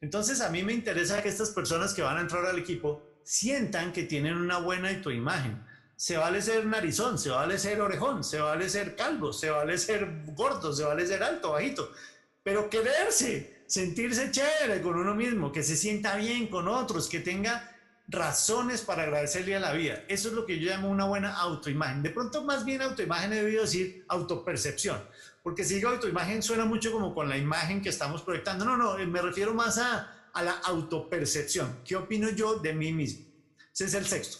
Entonces a mí me interesa que estas personas que van a entrar al equipo sientan que tienen una buena autoimagen se vale ser narizón, se vale ser orejón, se vale ser calvo, se vale ser gordo, se vale ser alto, bajito, pero quererse, sentirse chévere con uno mismo, que se sienta bien con otros, que tenga razones para agradecerle a la vida. Eso es lo que yo llamo una buena autoimagen. De pronto más bien autoimagen he debido decir autopercepción, porque si digo autoimagen suena mucho como con la imagen que estamos proyectando. No, no, me refiero más a, a la autopercepción. ¿Qué opino yo de mí mismo? Ese es el sexto.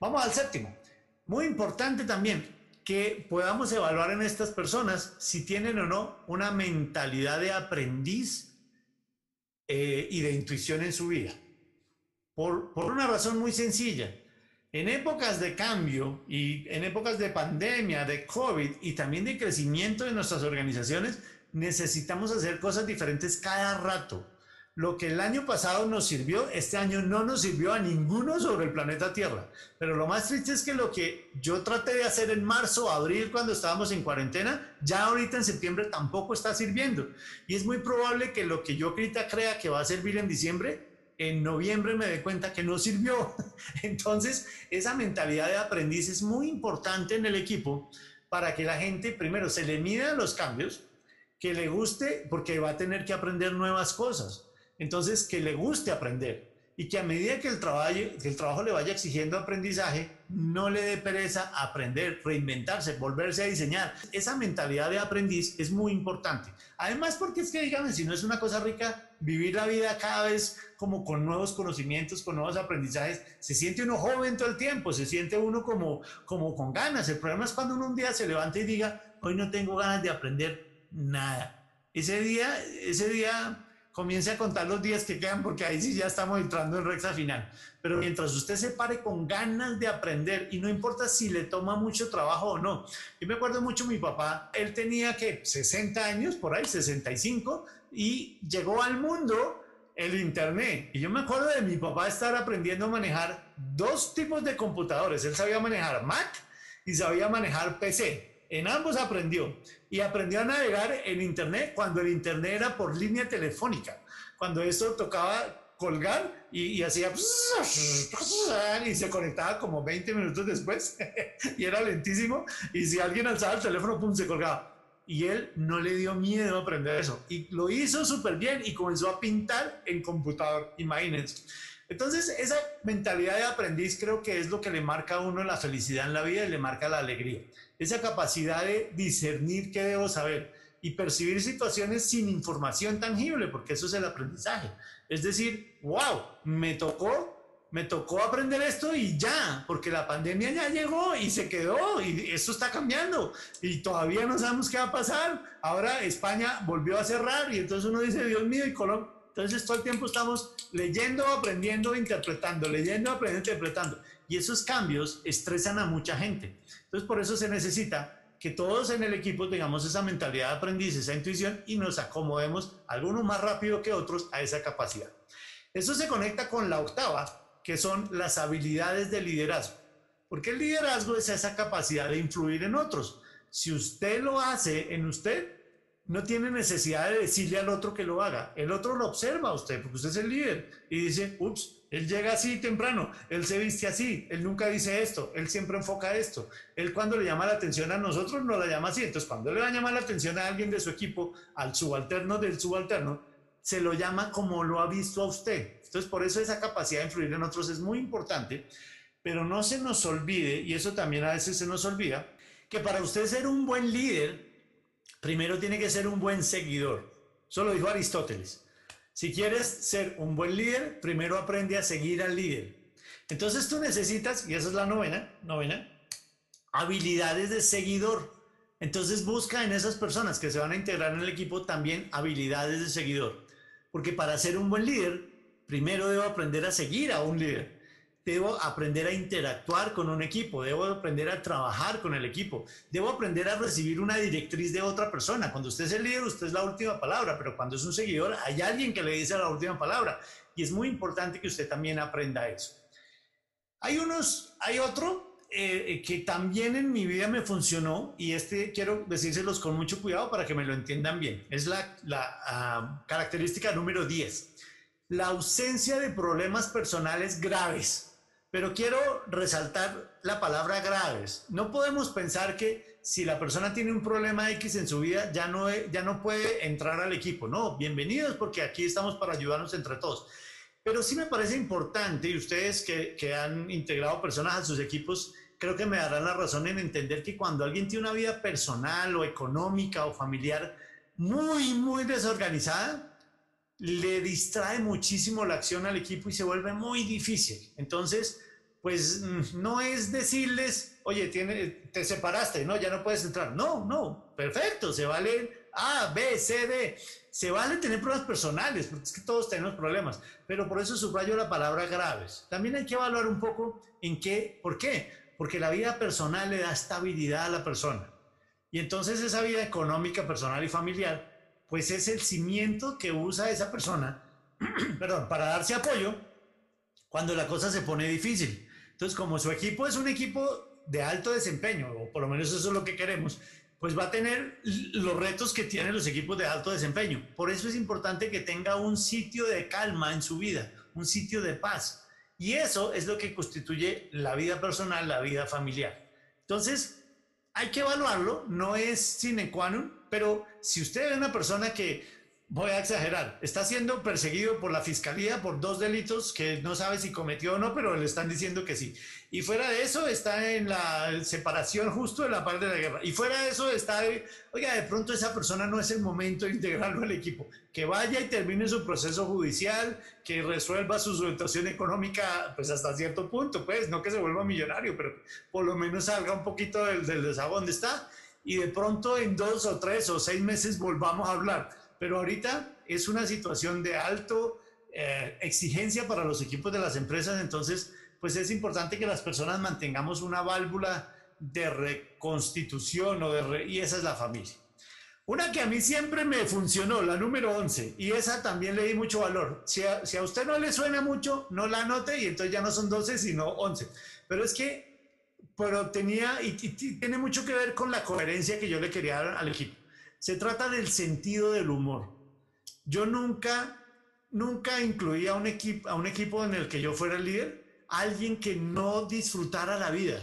Vamos al séptimo. Muy importante también que podamos evaluar en estas personas si tienen o no una mentalidad de aprendiz eh, y de intuición en su vida. Por, por una razón muy sencilla. En épocas de cambio y en épocas de pandemia, de COVID y también de crecimiento de nuestras organizaciones, necesitamos hacer cosas diferentes cada rato. Lo que el año pasado nos sirvió, este año no nos sirvió a ninguno sobre el planeta Tierra. Pero lo más triste es que lo que yo traté de hacer en marzo, abril, cuando estábamos en cuarentena, ya ahorita en septiembre tampoco está sirviendo. Y es muy probable que lo que yo ahorita crea que va a servir en diciembre, en noviembre me dé cuenta que no sirvió. Entonces, esa mentalidad de aprendiz es muy importante en el equipo para que la gente primero se le mida los cambios, que le guste porque va a tener que aprender nuevas cosas entonces, que le guste aprender y que a medida que el, trabajo, el trabajo le vaya exigiendo aprendizaje, no le dé pereza aprender, reinventarse, volverse a diseñar. Esa mentalidad de aprendiz es muy importante. Además, porque es que, díganme, si no es una cosa rica, vivir la vida cada vez como con nuevos conocimientos, con nuevos aprendizajes, se siente uno joven todo el tiempo, se siente uno como, como con ganas. El problema es cuando uno un día se levanta y diga, hoy no tengo ganas de aprender nada. Ese día, ese día comience a contar los días que quedan, porque ahí sí ya estamos entrando en recta final. Pero mientras usted se pare con ganas de aprender, y no importa si le toma mucho trabajo o no. Yo me acuerdo mucho mi papá, él tenía que 60 años, por ahí, 65, y llegó al mundo el Internet. Y yo me acuerdo de mi papá estar aprendiendo a manejar dos tipos de computadores. Él sabía manejar Mac y sabía manejar PC. En ambos aprendió y aprendió a navegar en Internet cuando el Internet era por línea telefónica. Cuando eso tocaba colgar y, hacía y se conectaba como 20 minutos después y era lentísimo y si alguien alzaba el teléfono, pum, se colgaba. y él no le dio miedo aprender eso. Y lo hizo súper bien y comenzó a pintar en computador, imagínense. Entonces, esa mentalidad de aprendiz creo que es lo que le marca a uno la felicidad en la vida y le marca la alegría. Esa capacidad de discernir qué debo saber y percibir situaciones sin información tangible, porque eso es el aprendizaje. Es decir, wow, me tocó me tocó aprender esto y ya, porque la pandemia ya llegó y se quedó y esto está cambiando y todavía no sabemos qué va a pasar. Ahora España volvió a cerrar y entonces uno dice, Dios mío, y Colombia. Entonces todo el tiempo estamos leyendo, aprendiendo, interpretando, leyendo, aprendiendo, interpretando. Y esos cambios estresan a mucha gente. Entonces por eso se necesita que todos en el equipo tengamos esa mentalidad de aprendiz, esa intuición y nos acomodemos, algunos más rápido que otros, a esa capacidad. Eso se conecta con la octava, que son las habilidades de liderazgo. Porque el liderazgo es esa capacidad de influir en otros. Si usted lo hace en usted, no tiene necesidad de decirle al otro que lo haga. El otro lo observa a usted, porque usted es el líder. Y dice, ups, él llega así temprano, él se viste así, él nunca dice esto, él siempre enfoca esto. Él cuando le llama la atención a nosotros, no la llama así. Entonces, cuando le va a llamar la atención a alguien de su equipo, al subalterno del subalterno, se lo llama como lo ha visto a usted. Entonces, por eso esa capacidad de influir en otros es muy importante, pero no se nos olvide, y eso también a veces se nos olvida, que para usted ser un buen líder, primero tiene que ser un buen seguidor. Eso lo dijo Aristóteles. Si quieres ser un buen líder, primero aprende a seguir al líder. Entonces tú necesitas, y esa es la novena, novena, habilidades de seguidor. Entonces busca en esas personas que se van a integrar en el equipo también habilidades de seguidor. Porque para ser un buen líder, primero debo aprender a seguir a un líder. Debo aprender a interactuar con un equipo, debo aprender a trabajar con el equipo, debo aprender a recibir una directriz de otra persona. Cuando usted es el líder, usted es la última palabra, pero cuando es un seguidor, hay alguien que le dice la última palabra. Y es muy importante que usted también aprenda eso. Hay unos, hay otro eh, que también en mi vida me funcionó y este quiero decírselos con mucho cuidado para que me lo entiendan bien. Es la, la ah, característica número 10 la ausencia de problemas personales graves. Pero quiero resaltar la palabra graves. No podemos pensar que si la persona tiene un problema X en su vida ya no, ya no puede entrar al equipo. No, bienvenidos porque aquí estamos para ayudarnos entre todos. Pero sí me parece importante y ustedes que, que han integrado personas a sus equipos, creo que me darán la razón en entender que cuando alguien tiene una vida personal o económica o familiar muy, muy desorganizada, le distrae muchísimo la acción al equipo y se vuelve muy difícil. Entonces, pues mm, no es decirles, oye, tiene, te separaste, no, ya no puedes entrar. No, no, perfecto, se vale A, B, C, D. Se vale tener problemas personales, porque es que todos tenemos problemas, pero por eso subrayo la palabra graves. También hay que evaluar un poco en qué, ¿por qué? Porque la vida personal le da estabilidad a la persona. Y entonces esa vida económica, personal y familiar pues es el cimiento que usa esa persona, perdón, para darse apoyo cuando la cosa se pone difícil. Entonces, como su equipo es un equipo de alto desempeño, o por lo menos eso es lo que queremos, pues va a tener los retos que tienen los equipos de alto desempeño. Por eso es importante que tenga un sitio de calma en su vida, un sitio de paz. Y eso es lo que constituye la vida personal, la vida familiar. Entonces, hay que evaluarlo, no es sine qua non, pero si usted es una persona que, voy a exagerar, está siendo perseguido por la fiscalía por dos delitos que no sabe si cometió o no, pero le están diciendo que sí. Y fuera de eso está en la separación justo de la parte de la guerra. Y fuera de eso está, oiga, de pronto esa persona no es el momento de integrarlo al equipo. Que vaya y termine su proceso judicial, que resuelva su situación económica, pues hasta cierto punto, pues no que se vuelva millonario, pero por lo menos salga un poquito del, del desahogo donde está y de pronto en dos o tres o seis meses volvamos a hablar. Pero ahorita es una situación de alto eh, exigencia para los equipos de las empresas, entonces pues es importante que las personas mantengamos una válvula de reconstitución o de y esa es la familia. Una que a mí siempre me funcionó, la número 11, y esa también le di mucho valor. Si a, si a usted no le suena mucho, no la anote y entonces ya no son 12, sino 11. Pero es que pero tenía y, tiene mucho que ver con la coherencia que yo le quería dar al equipo. Se trata del sentido del humor. Yo nunca, nunca incluía a un, equipo, a un equipo en el que yo fuera el líder, alguien que no disfrutara la vida,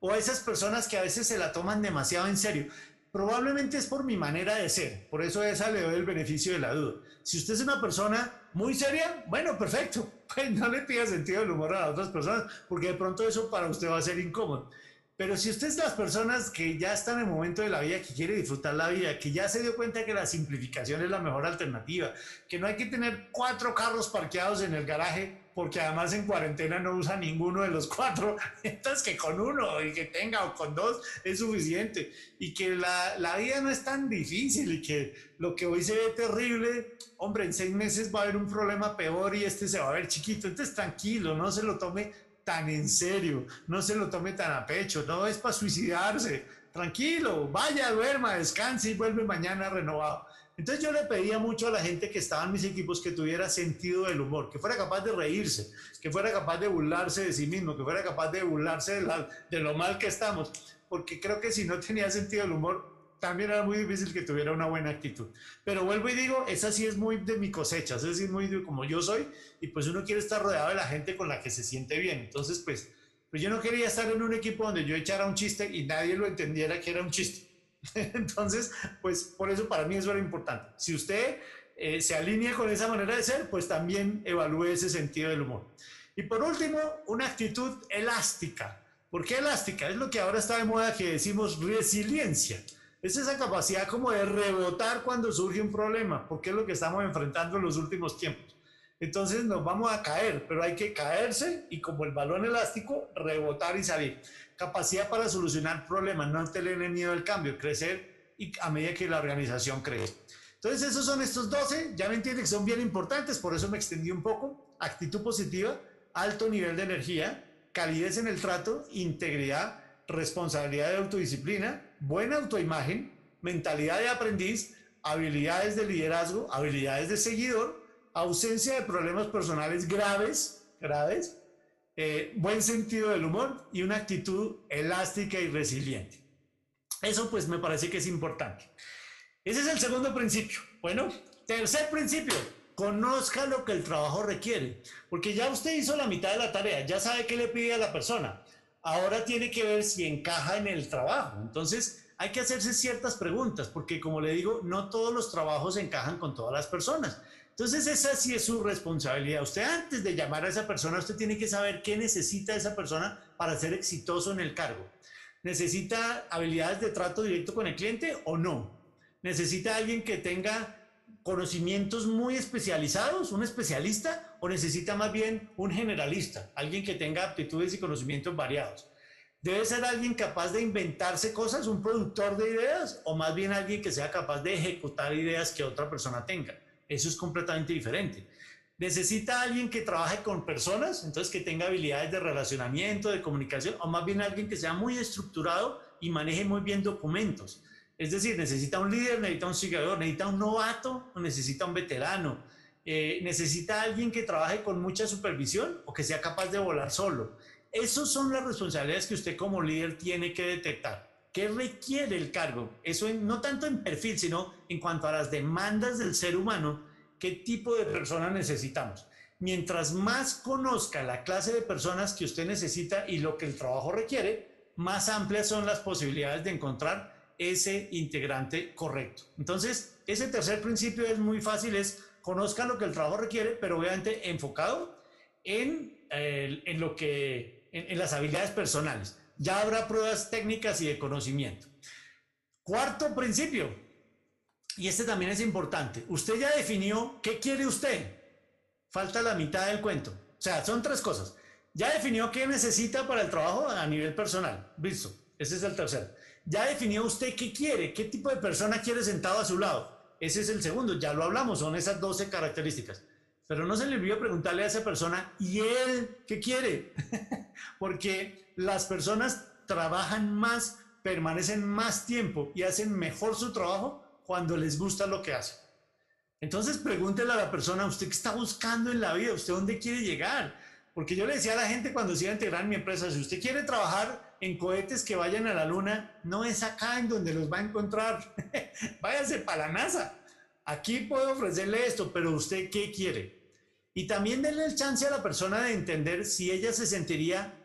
o esas personas que a veces se la toman demasiado en serio. Probablemente es por mi manera de ser, por eso esa le doy el beneficio de la duda. Si usted es una persona muy seria, bueno, perfecto, pues no le pida sentido del humor a las otras personas, porque de pronto eso para usted va a ser incómodo. Pero si usted es las personas que ya están en el momento de la vida, que quiere disfrutar la vida, que ya se dio cuenta que la simplificación es la mejor alternativa, que no hay que tener cuatro carros parqueados en el garaje, porque además en cuarentena no usa ninguno de los cuatro, entonces que con uno y que tenga o con dos es suficiente, y que la, la vida no es tan difícil y que lo que hoy se ve terrible, hombre, en seis meses va a haber un problema peor y este se va a ver chiquito, entonces tranquilo, no se lo tome tan en serio, no se lo tome tan a pecho, no es para suicidarse, tranquilo, vaya, duerma, descanse y vuelve mañana renovado. Entonces yo le pedía mucho a la gente que estaba en mis equipos que tuviera sentido del humor, que fuera capaz de reírse, que fuera capaz de burlarse de sí mismo, que fuera capaz de burlarse de, lo mal que estamos, porque creo que si no tenía sentido del humor, también era muy difícil que tuviera una buena actitud. Pero vuelvo y digo, esa sí es muy de mi cosecha, es muy de como yo soy, y pues uno quiere estar rodeado de la gente con la que se siente bien. Entonces, pues, pues yo no quería estar en un equipo donde yo echara un chiste y nadie lo entendiera que era un chiste. Entonces, pues por eso para mí eso era importante. Si usted eh, se alinea con esa manera de ser, pues también evalúe ese sentido del humor. Y por último, una actitud elástica. ¿Por qué elástica? Es lo que ahora está de moda que decimos resiliencia. Es esa capacidad como de rebotar cuando surge un problema, porque es lo que estamos enfrentando en los últimos tiempos. Entonces nos vamos a caer, pero hay que caerse y como el balón elástico, rebotar y salir. Capacidad para solucionar problemas, no tener miedo al cambio, crecer y a medida que la organización crece. Entonces esos son estos 12, ya me entienden que son bien importantes, por eso me extendí un poco. Actitud positiva, alto nivel de energía, calidez en el trato, integridad, responsabilidad de autodisciplina, buena autoimagen, mentalidad de aprendiz, habilidades de liderazgo, habilidades de seguidor, ausencia de problemas personales graves, graves, eh, buen sentido del humor y una actitud elástica y resiliente. Eso pues me parece que es importante. Ese es el segundo principio. Bueno, tercer principio, conozca lo que el trabajo requiere, porque ya usted hizo la mitad de la tarea, ya sabe qué le pide a la persona ahora tiene que ver si encaja en el trabajo. Entonces, hay que hacerse ciertas preguntas, porque como le digo, no todos los trabajos encajan con todas las personas. Entonces, esa sí es su responsabilidad. Usted antes de llamar a esa persona, usted tiene que saber qué necesita esa persona para ser exitoso en el cargo. ¿Necesita habilidades de trato directo con el cliente o no? ¿Necesita alguien que tenga conocimientos muy especializados, un especialista, o necesita más bien un generalista, alguien que tenga aptitudes y conocimientos variados. Debe ser alguien capaz de inventarse cosas, un productor de ideas, o más bien alguien que sea capaz de ejecutar ideas que otra persona tenga. Eso es completamente diferente. Necesita alguien que trabaje con personas, entonces que tenga habilidades de relacionamiento, de comunicación, o más bien alguien que sea muy estructurado y maneje muy bien documentos. Es decir, necesita un líder, necesita un seguidor, necesita un novato o necesita un veterano. Eh, necesita alguien que trabaje con mucha supervisión o que sea capaz de volar solo. Esas son las responsabilidades que usted como líder tiene que detectar. ¿Qué requiere el cargo? Eso no tanto en perfil, sino en cuanto a las demandas del ser humano, qué tipo de persona necesitamos. Mientras más conozca la clase de personas que usted necesita y lo que el trabajo requiere, más amplias son las posibilidades de encontrar ese integrante correcto. Entonces, ese tercer principio es muy fácil, es conozca lo que el trabajo requiere, pero obviamente enfocado en, en lo que, en, las habilidades personales. Ya habrá pruebas técnicas y de conocimiento. Cuarto principio, y este también es importante, usted ya definió qué quiere usted. Falta la mitad del cuento. O sea, son tres cosas. Ya definió qué necesita para el trabajo a nivel personal. Listo. Ese es el tercero. Ya definió usted qué quiere, qué tipo de persona quiere sentado a su lado. Ese es el segundo, ya lo hablamos, son esas 12 características. Pero no se le olvidó preguntarle a esa persona, ¿y él qué quiere? Porque las personas trabajan más, permanecen más tiempo y hacen mejor su trabajo cuando les gusta lo que hacen. Entonces pregúntele a la persona, ¿usted qué está buscando en la vida? ¿Usted dónde quiere llegar? Porque yo le decía a la gente cuando se iba a integrar en mi empresa, si usted quiere trabajar en cohetes que vayan a la luna, no es acá en donde los va a encontrar. Váyase para la NASA. Aquí puedo ofrecerle esto, pero usted qué quiere. Y también denle el chance a la persona de entender si ella se sentiría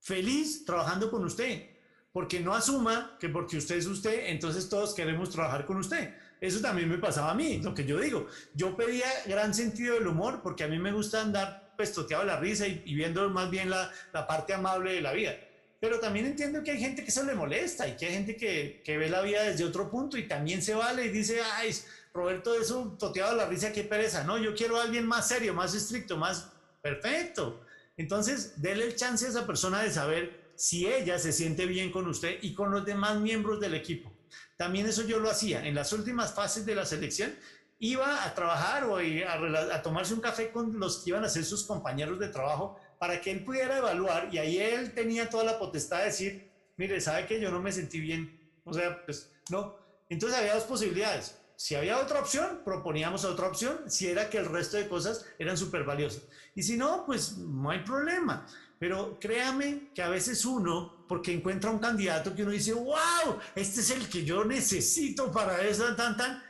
feliz trabajando con usted. porque no asuma que porque usted es usted, entonces todos queremos trabajar con usted. Eso también me pasaba a mí, lo que yo digo. Yo pedía gran sentido del humor porque a mí me gusta andar pues toteado la risa y, viendo más bien la, la, parte amable de la vida. Pero también entiendo que hay gente que se le molesta y que hay gente que, que ve la vida desde otro punto y también se vale y dice, ay, Roberto, eso toteado la risa, qué pereza. No, yo quiero a alguien más serio, más estricto, más perfecto. Entonces, déle el chance a esa persona de saber si ella se siente bien con usted y con los demás miembros del equipo. También eso yo lo hacía. En las últimas fases de la selección, iba a trabajar o a, a, tomarse un café con los que iban a ser sus compañeros de trabajo para que él pudiera evaluar y ahí él tenía toda la potestad de decir, mire, sabe que yo no me sentí bien. O sea, pues no. Entonces había dos posibilidades. Si había otra opción, proponíamos otra opción, si era que el resto de cosas eran súper valiosas. Y si no, pues no hay problema. Pero créame que a veces uno, porque encuentra un candidato que uno dice, wow, este es el que yo necesito para eso, tan, tan,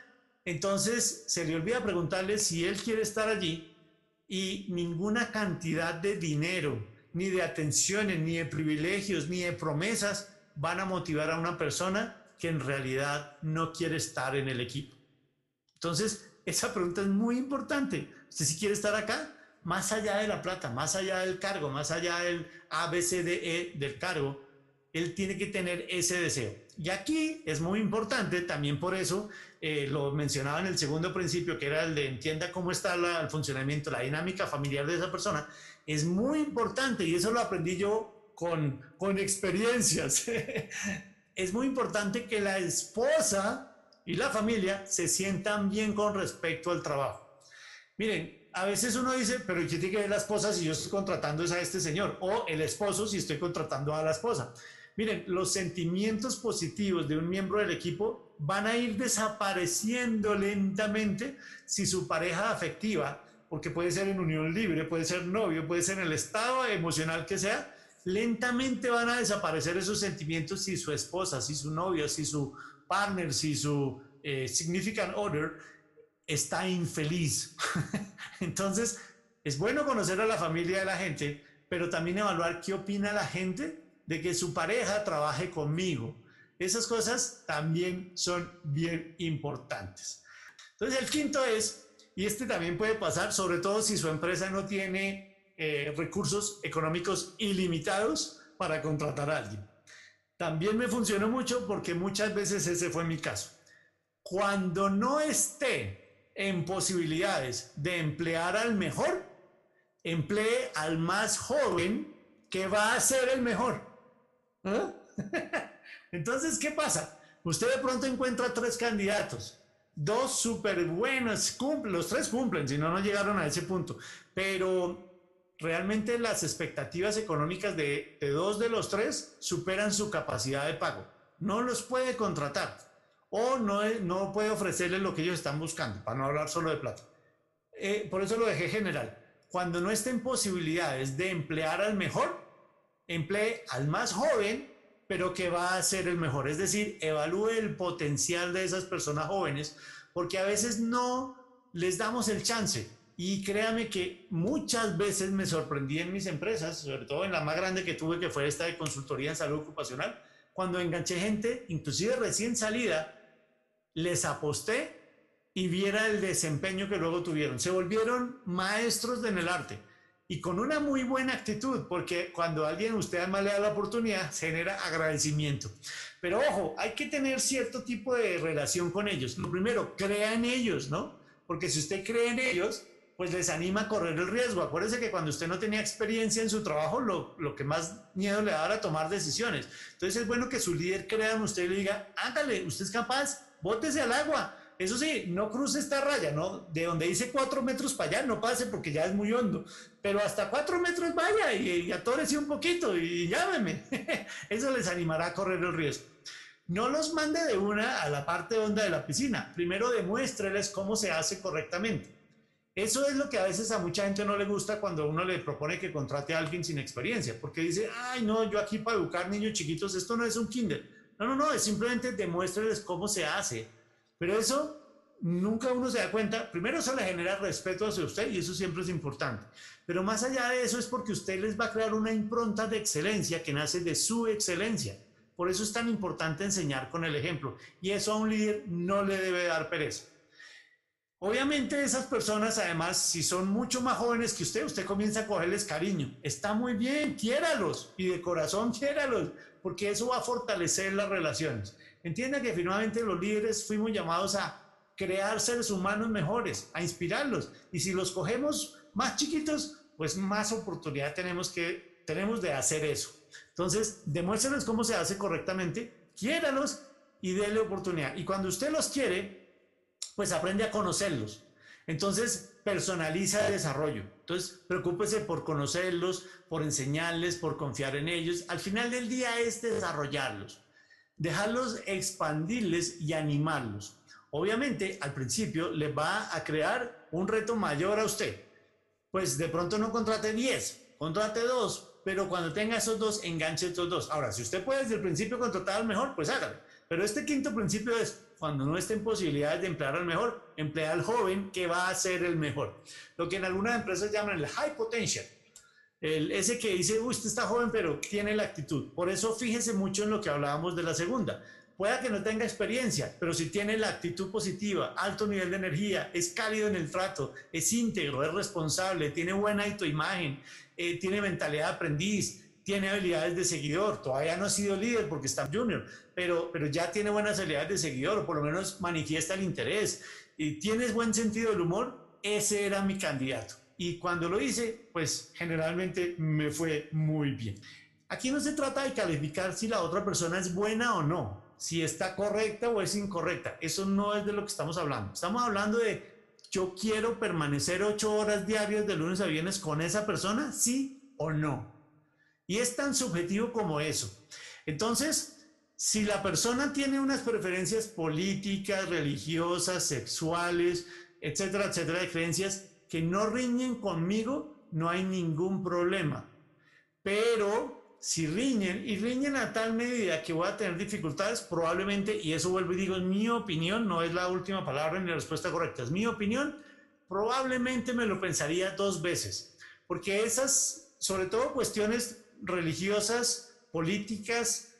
entonces se le olvida preguntarle si él quiere estar allí y ninguna cantidad de dinero, ni de atenciones, ni de privilegios, ni de promesas van a motivar a una persona que en realidad no quiere estar en el equipo. Entonces, esa pregunta es muy importante. ¿Usted si quiere estar acá? Más allá de la plata, más allá del cargo, más allá del ABCDE del cargo, él tiene que tener ese deseo. Y aquí es muy importante, también por eso eh, lo mencionaba en el segundo principio, que era el de entienda cómo está el funcionamiento, la dinámica familiar de esa persona, es muy importante y eso lo aprendí yo con, con experiencias. es muy importante que la esposa y la familia se sientan bien con respecto al trabajo. Miren, a veces uno dice, pero ¿qué tiene que ver la esposa si yo estoy contratando a este señor? O el esposo si estoy contratando a la esposa. Miren, los sentimientos positivos de un miembro del equipo van a ir desapareciendo lentamente si su pareja afectiva, porque puede ser en unión libre, puede ser novio, puede ser en el estado emocional que sea, lentamente van a desaparecer esos sentimientos si su esposa, si su novio, si su partner, si su eh, significant other está infeliz. Entonces, es bueno conocer a la familia de la gente, pero también evaluar qué opina la gente de que su pareja trabaje conmigo. Esas cosas también son bien importantes. Entonces, el quinto es, y este también puede pasar, sobre todo si su empresa no tiene eh, recursos económicos ilimitados para contratar a alguien. También me funcionó mucho porque muchas veces ese fue mi caso. Cuando no esté en posibilidades de emplear al mejor, emplee al más joven que va a ser el mejor. ¿Ah? Entonces, ¿qué pasa? Usted de pronto encuentra tres candidatos, dos súper buenos, los tres cumplen, si no, no llegaron a ese punto, pero realmente las expectativas económicas de, dos de los tres superan su capacidad de pago. No los puede contratar o no, puede ofrecerles lo que ellos están buscando, para no hablar solo de plata. Eh, por eso lo dejé general. Cuando no estén posibilidades de emplear al mejor, emplee al más joven, pero que va a ser el mejor. Es decir, evalúe el potencial de esas personas jóvenes, porque a veces no les damos el chance y créame que muchas veces me sorprendí en mis empresas, sobre todo en la más grande que tuve, que fue esta de consultoría en salud ocupacional, cuando enganché gente, inclusive recién salida, les aposté y viera el desempeño que luego tuvieron. Se volvieron maestros en el arte y con una muy buena actitud, porque cuando alguien usted además le da la oportunidad, genera agradecimiento. Pero ojo, hay que tener cierto tipo de relación con ellos. Lo primero, crea en ellos, ¿no? Porque si usted cree en ellos, pues les anima a correr el riesgo. Acuérdese que cuando usted no tenía experiencia en su trabajo, lo, lo que más miedo le da era tomar decisiones. Entonces es bueno que su líder crea en usted y le diga, ándale, usted es capaz, bótese al agua. Eso sí, no cruce esta raya, ¿no? De donde dice cuatro metros para allá, no pase porque ya es muy hondo. Pero hasta cuatro metros vaya y, y atórese un poquito y llámeme. Eso les animará a correr el riesgo. No los mande de una a la parte honda de la piscina. Primero demuéstreles cómo se hace correctamente. Eso es lo que a veces a mucha gente no le gusta cuando uno le propone que contrate a alguien sin experiencia, porque dice, ay, no, yo aquí para educar niños chiquitos, esto no es un kinder. No, no, no, es simplemente demuéstreles cómo se hace. Pero eso nunca uno se da cuenta. Primero, eso le genera respeto hacia usted y eso siempre es importante. Pero más allá de eso es porque usted les va a crear una impronta de excelencia que nace de su excelencia. Por eso es tan importante enseñar con el ejemplo. Y eso a un líder no le debe dar pereza. Obviamente esas personas, además, si son mucho más jóvenes que usted, usted comienza a cogerles cariño. Está muy bien, quiéralos y de corazón quiéralos, porque eso va a fortalecer las relaciones. Entienda que finalmente los líderes fuimos llamados a crear seres humanos mejores, a inspirarlos. Y si los cogemos más chiquitos, pues más oportunidad tenemos, que, tenemos de hacer eso. Entonces, demuéstrenles cómo se hace correctamente, quiéralos y déle oportunidad. Y cuando usted los quiere, pues aprende a conocerlos. Entonces, personaliza el desarrollo. Entonces, preocúpese por conocerlos, por enseñarles, por confiar en ellos. Al final del día es desarrollarlos, dejarlos expandirles y animarlos. Obviamente, al principio le va a crear un reto mayor a usted. Pues de pronto no contrate 10, contrate 2, pero cuando tenga esos dos, enganche estos dos. Ahora, si usted puede desde el principio contratar al mejor, pues hágalo. Pero este quinto principio es, cuando no esté en posibilidades de emplear al mejor, emplea al joven que va a ser el mejor. Lo que en algunas empresas llaman el high potential. El, ese que dice, usted está joven, pero tiene la actitud. Por eso fíjese mucho en lo que hablábamos de la segunda. Pueda que no tenga experiencia, pero si tiene la actitud positiva, alto nivel de energía, es cálido en el trato, es íntegro, es responsable, tiene buena autoimagen, eh, tiene mentalidad de aprendiz, tiene habilidades de seguidor, todavía no ha sido líder porque está junior, pero, pero ya tiene buenas habilidades de seguidor, o por lo menos manifiesta el interés, y tienes buen sentido del humor, ese era mi candidato. Y cuando lo hice, pues generalmente me fue muy bien. Aquí no se trata de calificar si la otra persona es buena o no, si está correcta o es incorrecta. Eso no es de lo que estamos hablando. Estamos hablando de yo quiero permanecer ocho horas diarias de lunes a viernes con esa persona, sí o no. Y es tan subjetivo como eso. Entonces, si la persona tiene unas preferencias políticas, religiosas, sexuales, etcétera, etcétera, de creencias que no riñen conmigo, no hay ningún problema. Pero si riñen y riñen a tal medida que voy a tener dificultades, probablemente, y eso vuelvo y digo, es mi opinión, no es la última palabra ni la respuesta correcta, es mi opinión, probablemente me lo pensaría dos veces, porque esas, sobre todo cuestiones religiosas, políticas,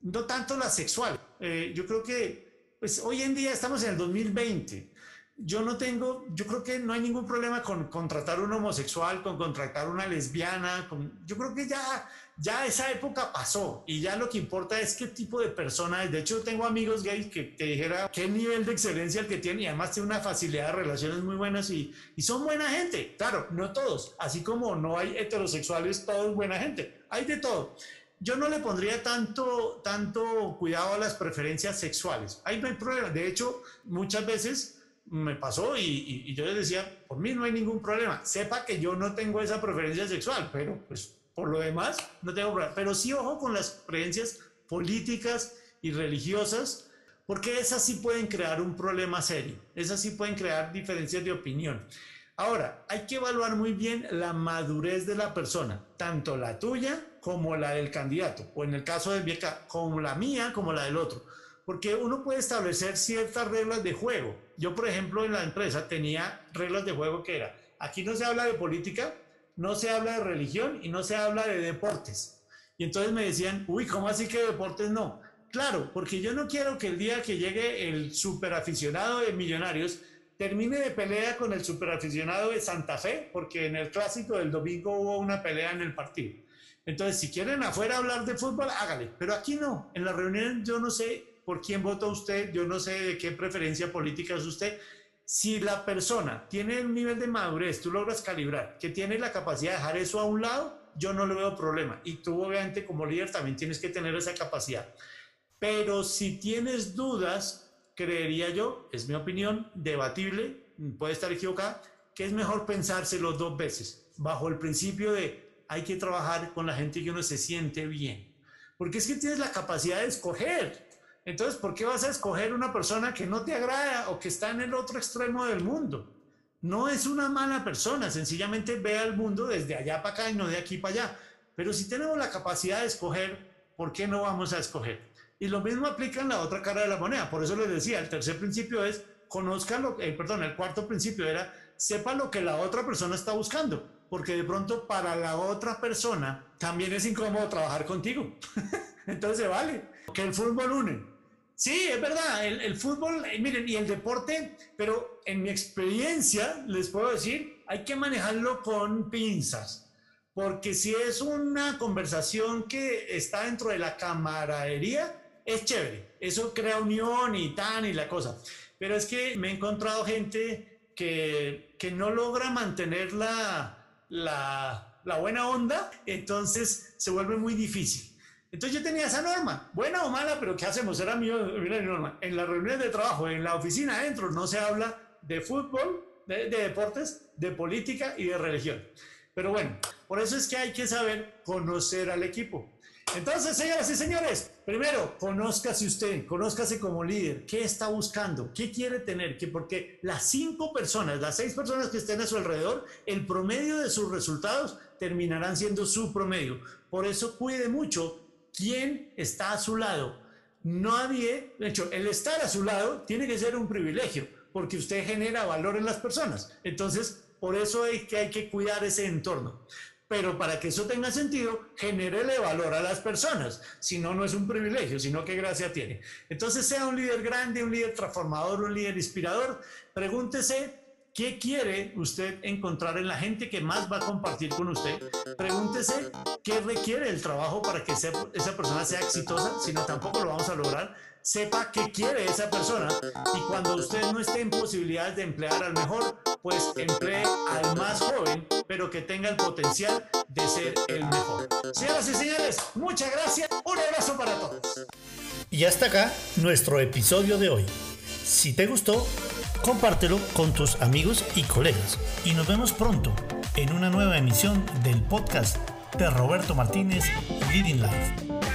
no tanto la sexual. Eh, yo creo que, pues hoy en día estamos en el 2020. Yo no tengo, yo creo que no hay ningún problema con contratar un homosexual, con contratar una lesbiana. Con, yo creo que ya, ya esa época pasó y ya lo que importa es qué tipo de persona es. De hecho, tengo amigos gays que te dijera qué nivel de excelencia el que tiene y además tiene una facilidad de relaciones muy buenas y, y son buena gente. Claro, no todos, así como no hay heterosexuales, todos buena gente. Hay de todo yo no le pondría tanto, tanto cuidado a las preferencias sexuales. Ahí no hay problema. De hecho, muchas veces me pasó y, yo les decía, por mí no hay ningún problema. Sepa que yo no tengo esa preferencia sexual, pero pues por lo demás no tengo problema. Pero sí ojo con las preferencias políticas y religiosas, porque esas sí pueden crear un problema serio. Esas sí pueden crear diferencias de opinión. Ahora, hay que evaluar muy bien la madurez de la persona, tanto la tuya como la del candidato, o en el caso de Vieca, como la mía, como la del otro porque uno puede establecer ciertas reglas de juego. Yo, por ejemplo, en la empresa tenía reglas de juego que era, aquí no se habla de política, no se habla de religión y no se habla de deportes. Y entonces me decían, uy, ¿cómo así que deportes no? Claro, porque yo no quiero que el día que llegue el superaficionado de Millonarios termine de pelea con el superaficionado de Santa Fe, porque en el clásico del domingo hubo una pelea en el partido. Entonces, si quieren afuera hablar de fútbol, hágale, pero aquí no. En la reunión yo no sé por quién vota usted, yo no sé de qué preferencia política es usted. Si la persona tiene un nivel de madurez, tú logras calibrar, que tiene la capacidad de dejar eso a un lado, yo no le veo problema. Y tú obviamente como líder también tienes que tener esa capacidad. Pero si tienes dudas, creería yo, es mi opinión, debatible, puede estar equivocada, que es mejor pensárselo dos veces, bajo el principio de hay que trabajar con la gente que uno se siente bien. Porque es que tienes la capacidad de escoger. Entonces, ¿por qué vas a escoger una persona que no te agrada o que está en el otro extremo del mundo? No es una mala persona, sencillamente ve al mundo desde allá para acá y no de aquí para allá. Pero si tenemos la capacidad de escoger, ¿por qué no vamos a escoger? Y lo mismo aplica en la otra cara de la moneda. Por eso les decía, el tercer principio es conozca lo eh, perdón, el cuarto principio era sepa lo que la otra persona está buscando, porque de pronto para la otra persona también es incómodo trabajar contigo. entonces vale, que el fútbol une. Sí, es verdad, el, fútbol, eh, miren, y el deporte, pero en mi experiencia les puedo decir, hay que manejarlo con pinzas, porque si es una conversación que está dentro de la camaradería, es chévere, eso crea unión y tan y la cosa, pero es que me he encontrado gente que, que no logra mantener la, la buena onda, entonces se vuelve muy difícil. Entonces yo tenía esa norma, buena o mala, pero ¿qué hacemos? Era mi, norma. En las reuniones de trabajo, en la oficina adentro, no se habla de fútbol, de, deportes, de política y de religión. Pero bueno, por eso es que hay que saber conocer al equipo. Entonces, señoras y señores, primero, conózcase usted, conózcase como líder, qué está buscando, qué quiere tener, que porque las cinco personas, las seis personas que estén a su alrededor, el promedio de sus resultados terminarán siendo su promedio. Por eso cuide mucho quién está a su lado. Nadie, de hecho, el estar a su lado tiene que ser un privilegio, porque usted genera valor en las personas. Entonces, por eso es que hay que cuidar ese entorno. Pero para que eso tenga sentido, genérele valor a las personas. Si no, no es un privilegio, sino que gracia tiene. Entonces, sea un líder grande, un líder transformador, un líder inspirador, pregúntese ¿Qué quiere usted encontrar en la gente que más va a compartir con usted? Pregúntese qué requiere el trabajo para que esa persona sea exitosa, si no tampoco lo vamos a lograr. Sepa qué quiere esa persona y cuando usted no esté en posibilidades de emplear al mejor, pues emplee al más joven, pero que tenga el potencial de ser el mejor. Señoras y señores, muchas gracias. Un abrazo para todos. Y hasta acá nuestro episodio de hoy. Si te gustó, compártelo con tus amigos y colegas. Y nos vemos pronto en una nueva emisión del podcast de Roberto Martínez Leading Life.